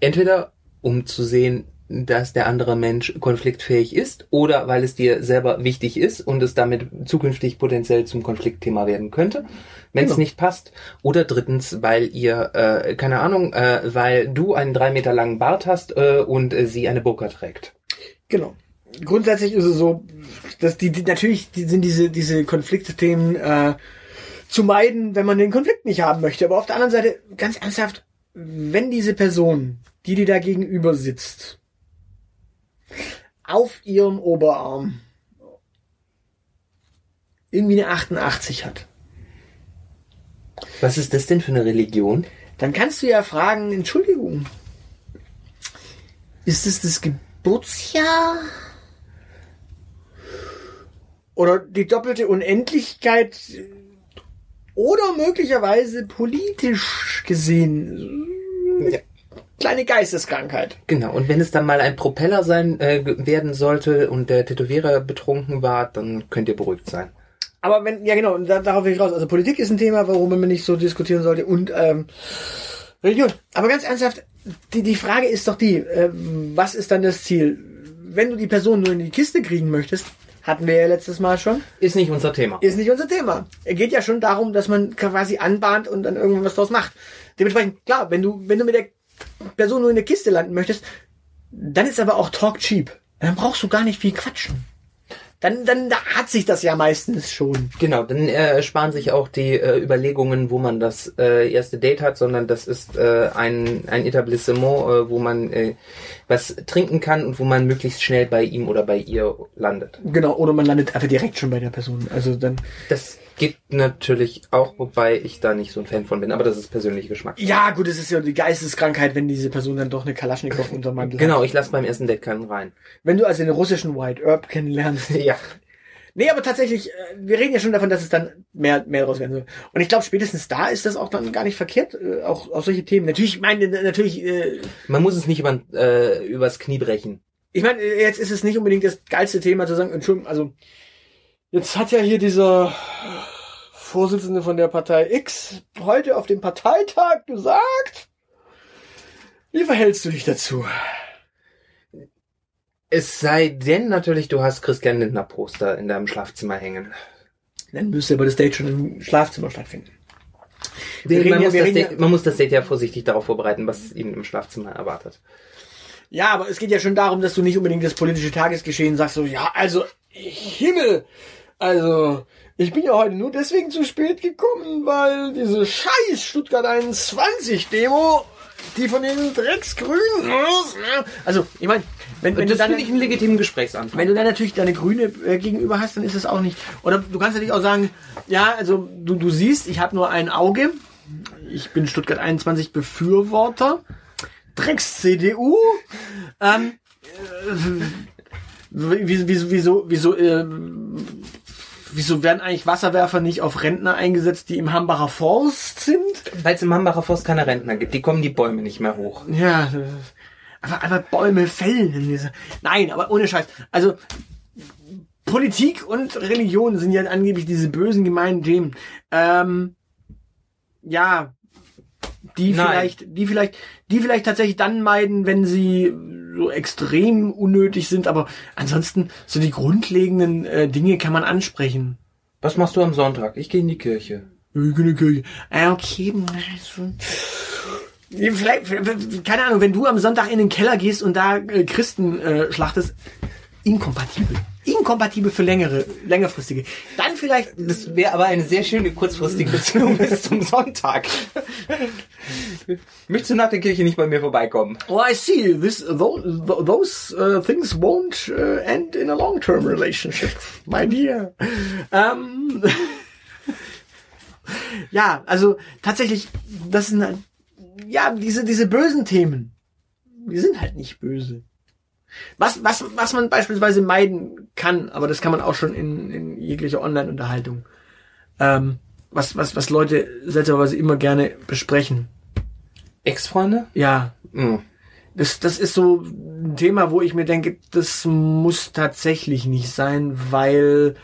entweder um zu sehen, dass der andere Mensch konfliktfähig ist oder weil es dir selber wichtig ist und es damit zukünftig potenziell zum Konfliktthema werden könnte, wenn es Genau. nicht passt. Oder drittens, weil ihr, äh, keine Ahnung, äh, weil du einen drei Meter langen Bart hast äh, und äh, sie eine Burka trägt. Genau. Grundsätzlich ist es so, dass die, die natürlich die sind diese diese Konfliktthemen äh, zu meiden, wenn man den Konflikt nicht haben möchte. Aber auf der anderen Seite, ganz ernsthaft, wenn diese Person, die dir da gegenüber sitzt, auf ihrem Oberarm irgendwie eine 88 hat, Was ist das denn für eine Religion? dann kannst du ja fragen, Entschuldigung, ist es das Geburtsjahr? Oder die doppelte Unendlichkeit? Oder möglicherweise politisch gesehen? Ja. Kleine Geisteskrankheit. Genau, und wenn es dann mal ein Propeller sein äh, werden sollte und der Tätowierer betrunken war, dann könnt ihr beruhigt sein. Aber wenn, ja genau, da, darauf will ich raus. Also Politik ist ein Thema, worüber man nicht so diskutieren sollte. Und ähm, Religion. Aber ganz ernsthaft, die, die Frage ist doch die, äh, was ist dann das Ziel? Wenn du die Person nur in die Kiste kriegen möchtest, hatten wir ja letztes Mal schon, Ist nicht unser Thema. ist nicht unser Thema. Es geht ja schon darum, dass man quasi anbahnt und dann irgendwann was draus macht. Dementsprechend, klar, wenn du, wenn du mit der Person nur in der Kiste landen möchtest, dann ist aber auch Talk cheap. Dann brauchst du gar nicht viel quatschen. Dann, dann da hat sich das ja meistens schon. Genau, dann äh, sparen sich auch die äh, Überlegungen, wo man das äh, erste Date hat, sondern das ist äh, ein, ein Etablissement, äh, wo man äh, was trinken kann und wo man möglichst schnell bei ihm oder bei ihr landet. Genau, oder man landet einfach direkt schon bei der Person. Also dann. Das geht natürlich auch, wobei ich da nicht so ein Fan von bin, aber das ist persönlicher Geschmack. Ja, gut, es ist ja die Geisteskrankheit, wenn diese Person dann doch eine Kalaschnikow unterm Mantel Genau, hat. ich lasse beim ersten Date keinen rein. Wenn du also den russischen White Herb kennenlernst. (laughs) Ja. Nee, aber tatsächlich, äh, wir reden ja schon davon, dass es dann mehr, mehr draus werden soll. Und ich glaube, spätestens da ist das auch dann gar nicht verkehrt, äh, auch, auch solche Themen. Natürlich, ich meine, natürlich, äh, Man muss es nicht über, äh, übers Knie brechen. ich meine, äh, jetzt ist es nicht unbedingt das geilste Thema zu sagen, Entschuldigung, also, jetzt hat ja hier dieser Vorsitzende von der Partei X heute auf dem Parteitag gesagt, wie verhältst du dich dazu? Es sei denn natürlich, du hast Christian Lindner Poster in deinem Schlafzimmer hängen. Dann müsste aber das Date schon im Schlafzimmer stattfinden. Reden man, ja- muss reden ja- Date, man muss das Date ja vorsichtig darauf vorbereiten, was ihn im Schlafzimmer erwartet. Ja, aber es geht ja schon darum, dass du nicht unbedingt das politische Tagesgeschehen sagst, so, ja, also, Himmel, also, ich bin ja heute nur deswegen zu spät gekommen, weil diese scheiß Stuttgart 21 Demo, die von den Drecksgrünen, also, ich meine, wenn, wenn du das dann, finde ich einen legitimen Gesprächsanfang. wenn du dann natürlich deine Grüne äh, gegenüber hast, dann ist es auch nicht, oder du kannst natürlich auch sagen, ja, also, du, du siehst, ich habe nur ein Auge, ich bin Stuttgart 21 Befürworter, Drecks CDU, ähm, äh, wieso, wieso, wieso, wieso, äh, wieso werden eigentlich Wasserwerfer nicht auf Rentner eingesetzt, die im Hambacher Forst sind? Weil es im Hambacher Forst keine Rentner gibt, die kommen die Bäume nicht mehr hoch. Ja, einfach, einfach Bäume fällen. Nein, aber ohne Scheiß. Also, Politik und Religion sind ja angeblich diese bösen gemeinen Themen. Ähm, ja, die Nein. vielleicht, die vielleicht, die vielleicht tatsächlich dann meiden, wenn sie so extrem unnötig sind, aber ansonsten so die grundlegenden äh, Dinge kann man ansprechen. Was machst du am Sonntag? Ich gehe in die Kirche. Ich in die Kirche. Ah, okay. Vielleicht, keine Ahnung, wenn du am Sonntag in den Keller gehst und da äh, Christen äh, schlachtest, inkompatibel. Inkompatibel für längere, längerfristige. Dann vielleicht, Das wäre aber eine sehr schöne kurzfristige Beziehung (laughs) bis zum Sonntag. Möchtest du nach der Kirche nicht bei mir vorbeikommen? oh, I see, this, those, those uh, things won't uh, end in a long-term relationship, my dear. Ähm, (laughs) ja, also tatsächlich, das sind halt, ja, diese, diese bösen Themen, die sind halt nicht böse. Was, was, was man beispielsweise meiden kann, aber das kann man auch schon in, in jeglicher Online-Unterhaltung, ähm, was, was, was Leute seltsamerweise immer gerne besprechen. Ex-Freunde? Ja, Hm. das, das ist so ein Thema, wo ich mir denke, das muss tatsächlich nicht sein, weil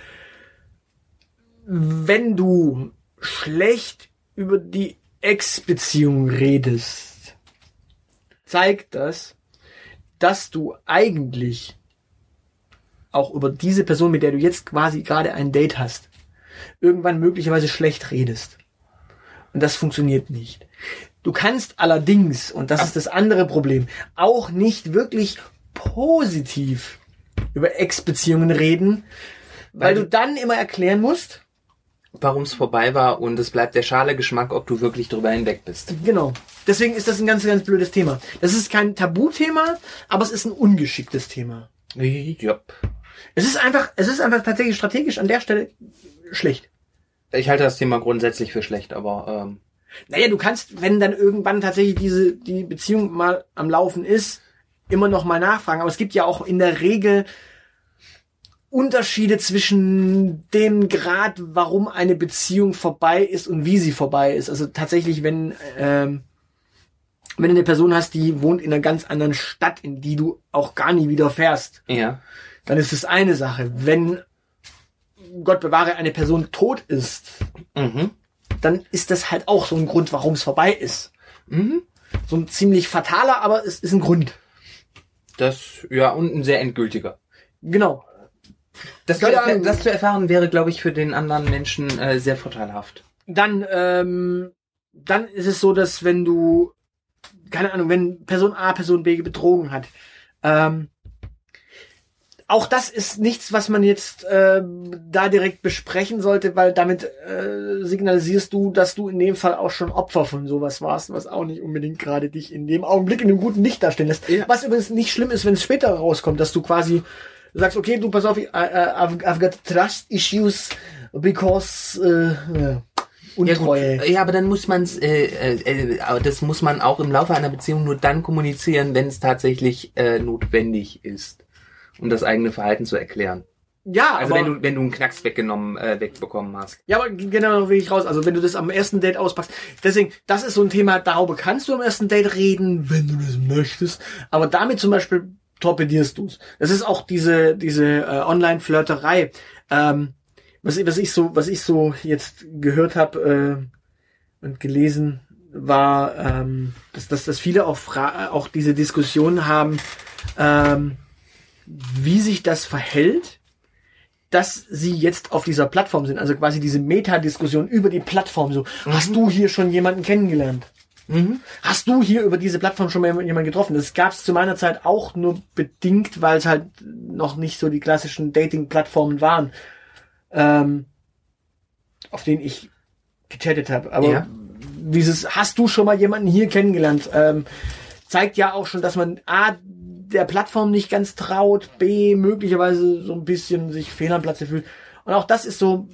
wenn du schlecht über die Ex-Beziehung redest, zeigt das, dass du eigentlich auch über diese Person, mit der du jetzt quasi gerade ein Date hast, irgendwann möglicherweise schlecht redest. Und das funktioniert nicht. Du kannst allerdings, und das ist das andere Problem, auch nicht wirklich positiv über Ex-Beziehungen reden, weil, Weil du du- dann immer erklären musst, Warum es vorbei war und es bleibt der schale Geschmack, ob du wirklich drüber hinweg bist. genau. Deswegen ist das ein ganz, ganz blödes Thema. Das ist kein Tabuthema, aber es ist ein ungeschicktes Thema. Jupp. Es ist einfach, es ist einfach tatsächlich strategisch an der Stelle schlecht. Ich halte das Thema grundsätzlich für schlecht, aber ähm, Naja, du kannst, wenn dann irgendwann tatsächlich diese, die Beziehung mal am Laufen ist, immer noch mal nachfragen. Aber es gibt ja auch in der Regel Unterschiede zwischen dem Grad, warum eine Beziehung vorbei ist und wie sie vorbei ist. Also tatsächlich, wenn, ähm, wenn du eine Person hast, die wohnt in einer ganz anderen Stadt, in die du auch gar nie wieder fährst, ja. dann ist es eine Sache. Wenn, Gott bewahre, eine Person tot ist, Mhm. dann ist das halt auch so ein Grund, warum es vorbei ist. Mhm. So ein ziemlich fataler, aber es ist ein Grund. Das, ja, und ein sehr endgültiger. Genau. Das, zu, Keine erf Ahnung. das zu erfahren wäre, glaube ich, für den anderen Menschen äh, sehr vorteilhaft. Dann, ähm, dann ist es so, dass wenn du, keine Ahnung, wenn Person A Person B betrogen hat, ähm, auch das ist nichts, was man jetzt äh, da direkt besprechen sollte, weil damit äh, signalisierst du, dass du in dem Fall auch schon Opfer von sowas warst, was auch nicht unbedingt gerade dich in dem Augenblick in einem guten Licht darstellen lässt. Ja. Was übrigens nicht schlimm ist, wenn es später rauskommt, dass du quasi sagst, okay, du pass auf, I, I, I've, got trust issues because äh, ja, Ja, Untreue. gut. ja, aber dann muss man es, äh, äh, äh, aber das muss man auch im Laufe einer Beziehung nur dann kommunizieren, wenn es tatsächlich äh, notwendig ist, um das eigene Verhalten zu erklären. ja, Also aber, wenn du wenn du einen Knacks weggenommen äh, wegbekommen hast. Ja, aber genau will ich raus. Also wenn du das am ersten Date auspackst. Deswegen, das ist so ein Thema, darüber kannst du am ersten Date reden, wenn du das möchtest. Aber damit zum Beispiel torpedierst du's. Das ist auch diese, diese äh, Online-Flirterei. Ähm, was, ich- was ich so, was ich so jetzt gehört habe äh, und gelesen, war, ähm, dass, dass, dass viele auch, fra auch diese Diskussion haben, ähm, wie sich das verhält, dass sie jetzt auf dieser Plattform sind. Also quasi diese Metadiskussion über die Plattform. So, hast du hier schon jemanden kennengelernt? Hast du hier über diese Plattform schon mal jemanden getroffen? Das gab es zu meiner Zeit auch nur bedingt, weil es halt noch nicht so die klassischen Dating-Plattformen waren, ähm, auf denen ich gechattet habe. Aber Ja. dieses, hast du schon mal jemanden hier kennengelernt, ähm, zeigt ja auch schon, dass man A, der Plattform nicht ganz traut, B, möglicherweise so ein bisschen sich fehl am Platze fühlt. Und auch das ist so,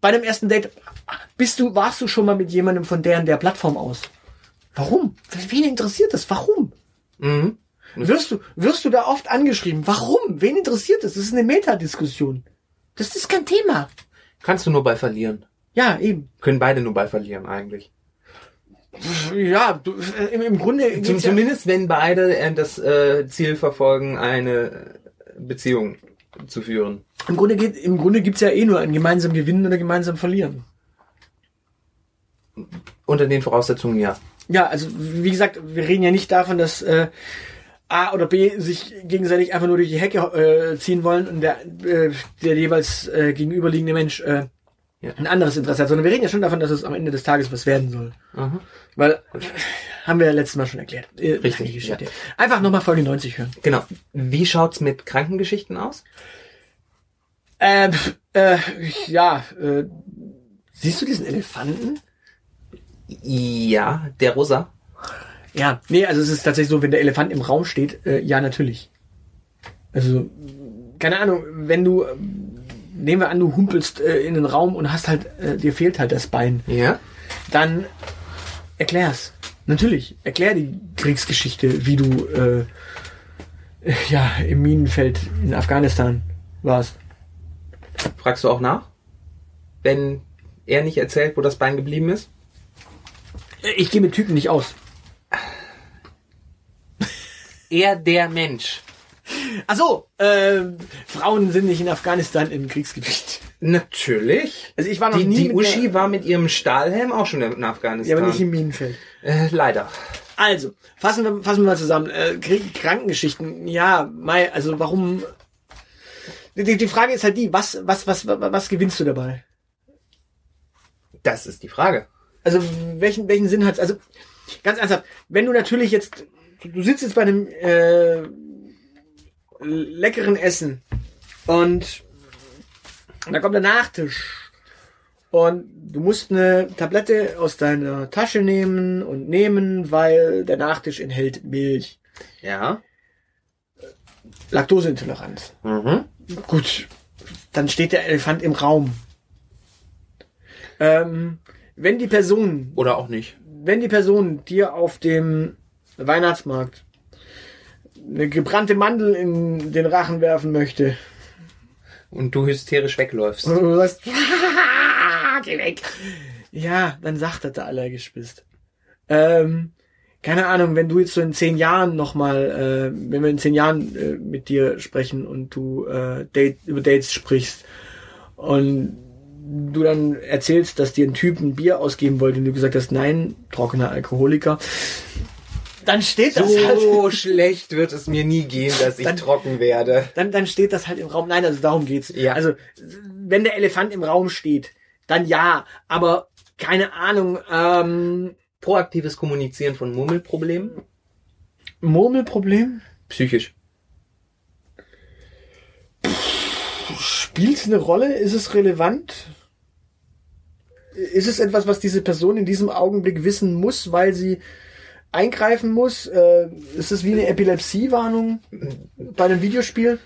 bei dem ersten Date, bist du, warst du schon mal mit jemandem von deren der Plattform aus? Warum? Wen interessiert das? Warum? Mhm. Wirst du, wirst du da oft angeschrieben? Warum? Wen interessiert das? Das ist eine Metadiskussion. Das ist kein Thema. Kannst du nur bei verlieren. Ja, eben. Können beide nur bei verlieren eigentlich. Ja, du, äh, im, im Grunde Zum, geht's ja, zumindest wenn beide äh, das äh, Ziel verfolgen, eine Beziehung zu führen. im Grunde geht, im Grunde gibt's ja eh nur ein gemeinsam gewinnen oder gemeinsam verlieren. Unter den Voraussetzungen ja. Ja, also wie gesagt, wir reden ja nicht davon, dass äh, A oder B sich gegenseitig einfach nur durch die Hecke äh, ziehen wollen und der, äh, der jeweils äh, gegenüberliegende Mensch äh, Ja. ein anderes Interesse hat, sondern wir reden ja schon davon, dass es am Ende des Tages was werden soll. Mhm. Weil, äh, haben wir ja letztes Mal schon erklärt. Äh, Richtig, ja. Einfach nochmal Folge 90 hören. Genau. Wie schaut's mit Krankengeschichten aus? Ähm, äh, ja, äh, siehst du diesen Elefanten? Ja, der Rosa. Ja, nee, also es ist tatsächlich so, wenn der Elefant im Raum steht, äh, ja, natürlich. Also, keine Ahnung, wenn du, nehmen wir an, du humpelst äh, in den Raum und hast halt, äh, dir fehlt halt das Bein, Ja. dann erklär's. Natürlich, erklär die Kriegsgeschichte, wie du, äh, ja, im Minenfeld in Afghanistan warst. Fragst du auch nach? Wenn er nicht erzählt, wo das Bein geblieben ist? Äh, Ich gehe mit Typen nicht aus. Er der Mensch. Ach so, äh, Frauen sind nicht in Afghanistan im Kriegsgebiet. Natürlich. Also ich war noch Die, nie die Uschi war mit ihrem Stahlhelm auch schon in Afghanistan. Ja, aber nicht im Minenfeld. äh, leider. Also, fassen wir, fassen wir mal zusammen. Äh, Krankengeschichten, ja, Mai, also warum. Die, die Frage ist halt die, was, was, was, was, was gewinnst du dabei? Das ist die Frage. Also welchen, welchen Sinn hat's? Also ganz ernsthaft, wenn du natürlich jetzt, du sitzt jetzt bei einem äh, leckeren Essen und da kommt der Nachtisch und du musst eine Tablette aus deiner Tasche nehmen und nehmen, weil der Nachtisch enthält Milch. Ja. Laktoseintoleranz. Mhm. Gut, dann steht der Elefant im Raum. Ähm, wenn die Person Oder auch nicht. wenn die Person dir auf dem Weihnachtsmarkt eine gebrannte Mandel in den Rachen werfen möchte Und du hysterisch wegläufst. und du sagst, geh weg. Ja, dann sagt, dass du allergisch bist. Ähm, keine Ahnung, wenn du jetzt so in zehn Jahren nochmal, äh, wenn wir in zehn Jahren äh, mit dir sprechen und du äh, Date, über Dates sprichst und du dann erzählst, dass dir ein Typ ein Bier ausgeben wollte und du gesagt hast, nein, trockener Alkoholiker, dann steht das halt, So (laughs) schlecht wird es mir nie gehen, dass ich Dann- trocken werde. dann, dann steht das halt im Raum. Nein, also darum geht's. Ja. Also, wenn der Elefant im Raum steht, dann ja, aber keine Ahnung, ähm, Proaktives Kommunizieren von Murmelproblemen? Murmelproblem? Psychisch. Spielt es eine Rolle? Ist es relevant? Ist es etwas, was diese Person in diesem Augenblick wissen muss, weil sie eingreifen muss? Äh, ist es wie eine Epilepsiewarnung bei einem Videospiel?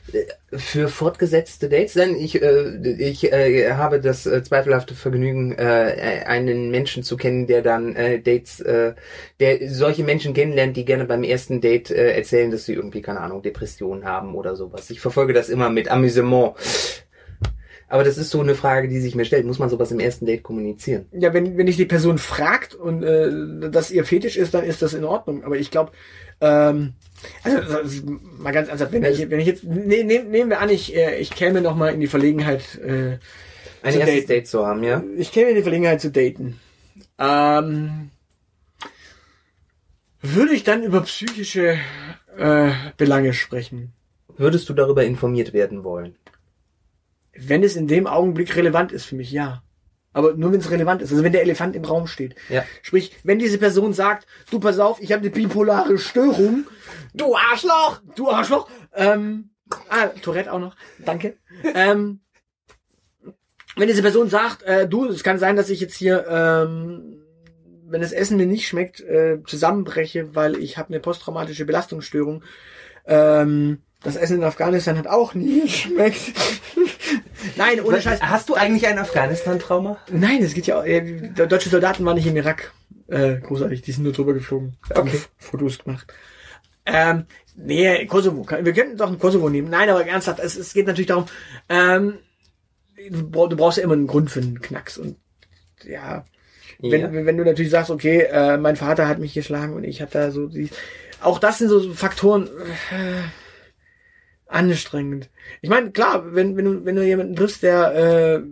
Für fortgesetzte Dates, denn ich, äh, ich äh, habe das äh, zweifelhafte Vergnügen, äh, einen Menschen zu kennen, der dann äh, Dates, der solche Menschen kennenlernt, die gerne beim ersten Date äh, erzählen, dass sie irgendwie, keine Ahnung, Depressionen haben oder sowas. Ich verfolge das immer mit Amüsement. Aber das ist so eine Frage, die sich mir stellt. Muss man sowas im ersten Date kommunizieren? Ja, wenn, wenn dich die Person fragt und äh, das ihr Fetisch ist, dann ist das in Ordnung. Aber ich glaube, ähm, also ist mal ganz ernsthaft, wenn ich, wenn ich jetzt ne, ne, nehmen wir an, ich, äh, ich käme noch mal in die Verlegenheit, äh, Ein erstes daten. Date zu haben, ja? ich käme in die Verlegenheit zu daten. Ähm, würde ich dann über psychische äh, Belange sprechen? Würdest du darüber informiert werden wollen? Wenn es in dem Augenblick relevant ist für mich, ja. Aber nur wenn es relevant ist. Also wenn der Elefant im Raum steht. Ja. Sprich, wenn diese Person sagt, du pass auf, ich habe eine bipolare Störung, du Arschloch, du Arschloch, ähm, ah, Tourette auch noch, danke. ähm, wenn diese Person sagt, äh, du, es kann sein, dass ich jetzt hier, ähm, wenn das Essen mir nicht schmeckt, äh, zusammenbreche, weil ich habe eine posttraumatische Belastungsstörung. Ähm, das Essen in Afghanistan hat auch nie (laughs) geschmeckt. Nein, ohne Scheiß. Hast du eigentlich ein Afghanistan-Trauma? Nein, es geht ja auch, äh, deutsche Soldaten waren nicht im Irak. Äh, großartig, die sind nur drüber geflogen. Okay. Fotos gemacht. Ähm, nee, Kosovo. Wir könnten doch ein Kosovo nehmen. Nein, aber ernsthaft, es, es geht natürlich darum, ähm, du, brauch- du brauchst ja immer einen Grund für einen Knacks. Und ja, wenn, Ja. wenn du natürlich sagst, okay, äh, mein Vater hat mich geschlagen und ich habe da so die. Auch das sind so Faktoren äh, anstrengend. Ich meine, klar, wenn, wenn du, wenn du jemanden triffst, der äh,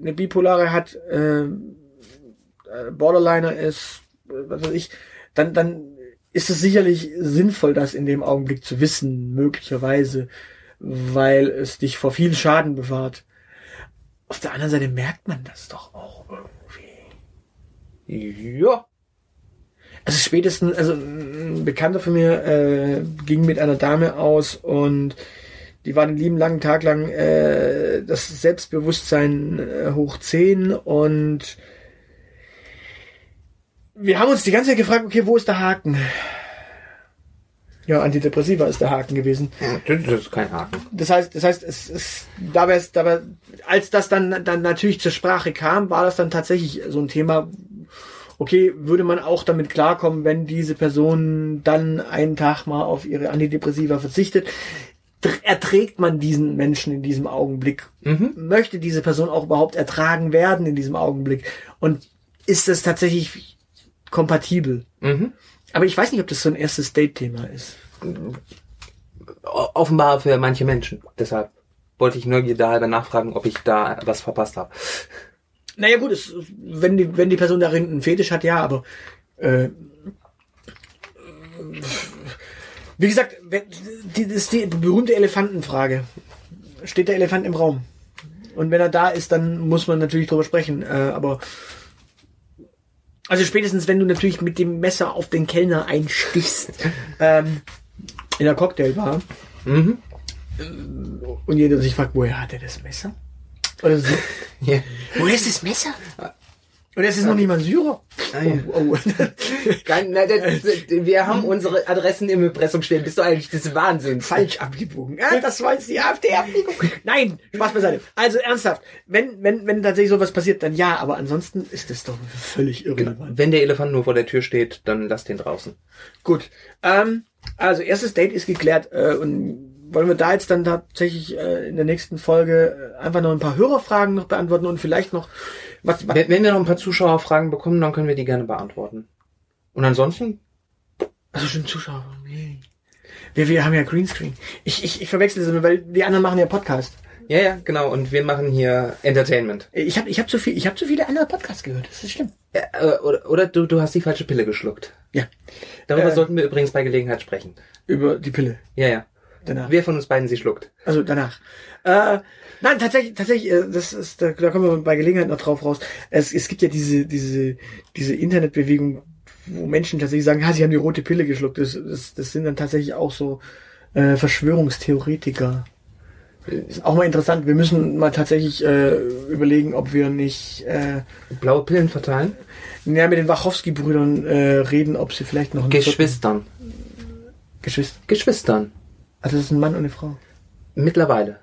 eine Bipolare hat, äh, äh, Borderliner ist, äh, was weiß ich, dann, dann ist es sicherlich sinnvoll, das in dem Augenblick zu wissen, möglicherweise, weil es dich vor viel Schaden bewahrt. Auf der anderen Seite merkt man das doch auch irgendwie. Ja. Also spätestens, also ein Bekannter von mir äh, ging mit einer Dame aus und die war den lieben langen Tag lang äh, das Selbstbewusstsein äh, hoch 10 und wir haben uns die ganze Zeit gefragt, okay, wo ist der Haken? Ja, Antidepressiva ist der Haken gewesen. Das ist kein Haken. Das heißt, das heißt, es ist, da wär's, da wär, als das dann, dann natürlich zur Sprache kam, war das dann tatsächlich so ein Thema. Okay, würde man auch damit klarkommen, wenn diese Person dann einen Tag mal auf ihre Antidepressiva verzichtet? Tr- Erträgt man diesen Menschen in diesem Augenblick? Mhm. Möchte diese Person auch überhaupt ertragen werden in diesem Augenblick? Und ist das tatsächlich kompatibel? Mhm. Aber ich weiß nicht, ob das so ein erstes Date-Thema ist. Offenbar für manche Menschen. Deshalb wollte ich Neugierde halber nachfragen, ob ich da was verpasst habe. Naja gut, es, wenn, die, wenn die Person darin einen Fetisch hat, ja, aber äh, wie gesagt, das ist die berühmte Elefantenfrage. Steht der Elefant im Raum? Und wenn er da ist, dann muss man natürlich drüber sprechen. Äh, aber also spätestens, wenn du natürlich mit dem Messer auf den Kellner einstichst (laughs) ähm, in der Cocktailbar Mhm. und jeder sich fragt, woher hat er das Messer? Oder so, (laughs) Ja. Woher ist das Messer? Und es ist noch ein Syrer. Ah, ja. Oh, oh. (laughs) Na, das, wir haben unsere Adressen im Impressum stehen. Bist du eigentlich des Wahnsinns? Falsch abgebogen. Ja, das war jetzt die AfD-Abbiegung. Nein, Spaß beiseite. Also ernsthaft, wenn, wenn, wenn tatsächlich sowas passiert, dann ja, aber ansonsten ist das doch völlig irrelevant. Wenn der Elefant nur vor der Tür steht, dann lass den draußen. Gut. Ähm, also erstes Date ist geklärt äh, und wollen wir da jetzt dann tatsächlich äh, in der nächsten Folge äh, einfach noch ein paar Hörerfragen noch beantworten und vielleicht noch was, was Wenn, wenn wir noch ein paar Zuschauerfragen bekommen, dann können wir die gerne beantworten. Und ansonsten? Also schon Zuschauer. Nee. Wir, wir haben ja Greenscreen. Ich, ich, ich verwechsel das immer, weil die anderen machen ja Podcast. Ja, ja, genau. Und wir machen hier Entertainment. Ich habe ich hab zu viel, ich habe zu viele andere Podcasts gehört. Das ist schlimm. Ja, äh, oder oder du, du hast die falsche Pille geschluckt. Ja. Darüber Äh. sollten wir übrigens bei Gelegenheit sprechen. Über die Pille. Ja, ja. Danach. Wer von uns beiden sie schluckt? Also danach. Äh, nein, tatsächlich, tatsächlich, äh, das ist, da, da kommen wir bei Gelegenheit noch drauf raus. Es, es gibt ja diese, diese, diese Internetbewegung, wo Menschen tatsächlich sagen, ja, sie haben die rote Pille geschluckt. Das, das, das sind dann tatsächlich auch so äh, Verschwörungstheoretiker, Ist auch mal interessant. Wir müssen mal tatsächlich äh, überlegen, ob wir nicht äh, Blaue Pillen verteilen? ja, mit den Wachowski-Brüdern äh, reden, ob sie vielleicht noch Geschwistern. vierten- Geschwister. Geschwistern. Also das ist ein Mann und eine Frau. Mittlerweile.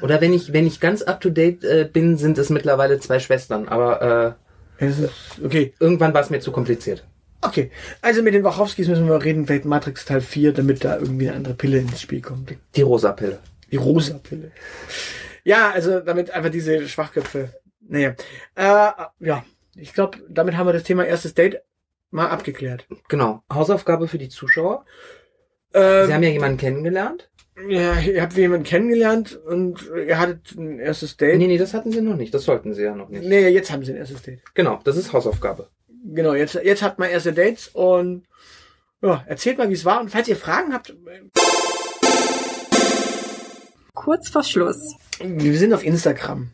Oder wenn ich, wenn ich ganz up to date äh, bin, sind es mittlerweile zwei Schwestern. Aber das ist, okay. äh, irgendwann war es mir zu kompliziert. Okay. Also mit den Wachowskis müssen wir reden, vielleicht Matrix Teil 4, damit da irgendwie eine andere Pille ins Spiel kommt. Die rosa Pille. Die rosa Pille. Ja, also damit einfach diese Schwachköpfe. Naja. Äh, ja. Ich glaube, damit haben wir das Thema erstes Date mal abgeklärt. Genau. Hausaufgabe für die Zuschauer. Ähm, Sie haben ja jemanden kennengelernt. ja, ihr habt jemanden kennengelernt und ihr hattet ein erstes Date. Nee, nee, das hatten sie noch nicht. Das sollten sie ja noch nicht. Nee, jetzt haben sie ein erstes Date. Genau, das ist Hausaufgabe. Genau, jetzt, jetzt hat man erste Dates und ja, erzählt mal, wie es war. Und falls ihr Fragen habt, Kurz vor Schluss. wir sind auf Instagram.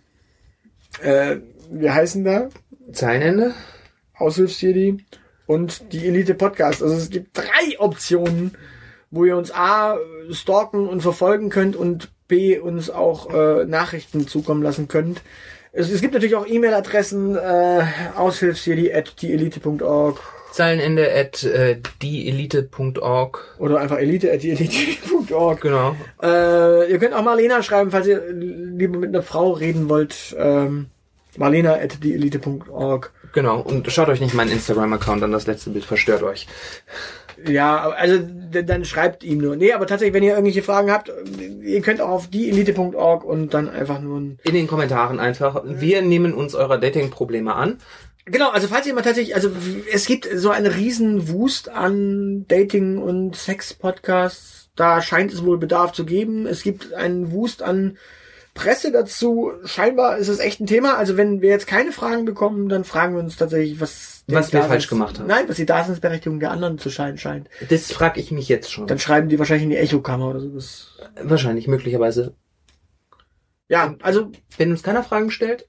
Äh, wir heißen da Zeilenende? Aushilfsjedi und die Elite Podcast. Also es gibt drei Optionen, wo ihr uns A stalken und verfolgen könnt und B uns auch äh, Nachrichten zukommen lassen könnt. Es, es gibt natürlich auch E-Mail-Adressen äh, aushilfsjedi at dieelite.org Zeilenende at äh, dieelite.org. oder einfach elite at dieelite.org. Genau. Äh, ihr könnt auch Marlena schreiben, falls ihr lieber mit einer Frau reden wollt. Ähm, Marlena at dieelite.org. Genau. Und schaut euch nicht meinen Instagram-Account an, das letzte Bild verstört euch. Ja, also dann schreibt ihm nur. Nee, aber tatsächlich, wenn ihr irgendwelche Fragen habt, ihr könnt auch auf dieelite.org und dann einfach nur ein... In den Kommentaren einfach. Wir nehmen uns eurer Dating-Probleme an. Genau, also falls ihr mal tatsächlich, also es gibt so einen riesen Wust an Dating- und Sex-Podcasts. Da scheint es wohl Bedarf zu geben. Es gibt einen Wust an Presse dazu. Scheinbar ist es echt ein Thema. Also wenn wir jetzt keine Fragen bekommen, dann fragen wir uns tatsächlich, was... Was wir falsch gemacht haben. Nein, was die Daseinsberechtigung der anderen zu scheinen scheint. Das frage ich mich jetzt schon. Dann schreiben die wahrscheinlich in die Echokammer oder sowas. Wahrscheinlich, möglicherweise. Ja, also Wenn uns keiner Fragen stellt,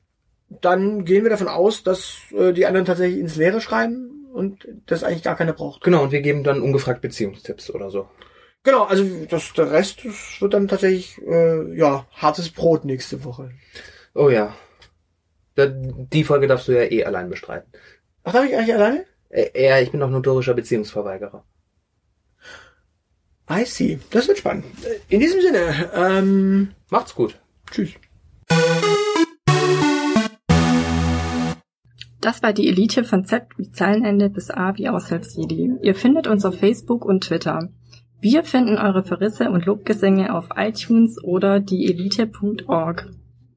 dann gehen wir davon aus, dass äh, die anderen tatsächlich ins Leere schreiben und das eigentlich gar keiner braucht. genau, und wir geben dann ungefragt Beziehungstipps oder so. Genau, also das, der Rest das wird dann tatsächlich äh, ja hartes Brot nächste Woche. Oh ja. Die Folge darfst du ja eh allein bestreiten. Ach, darf ich eigentlich alleine? Äh, ja, ich bin doch notorischer Beziehungsverweigerer. I see. Das wird spannend. In diesem Sinne, ähm, Macht's gut. tschüss. Das war die Elite von Z wie Zeilenende bis A wie Aushilfsjedi. Ihr findet uns auf Facebook und Twitter. Wir finden eure Verrisse und Lobgesänge auf iTunes oder dieelite.org.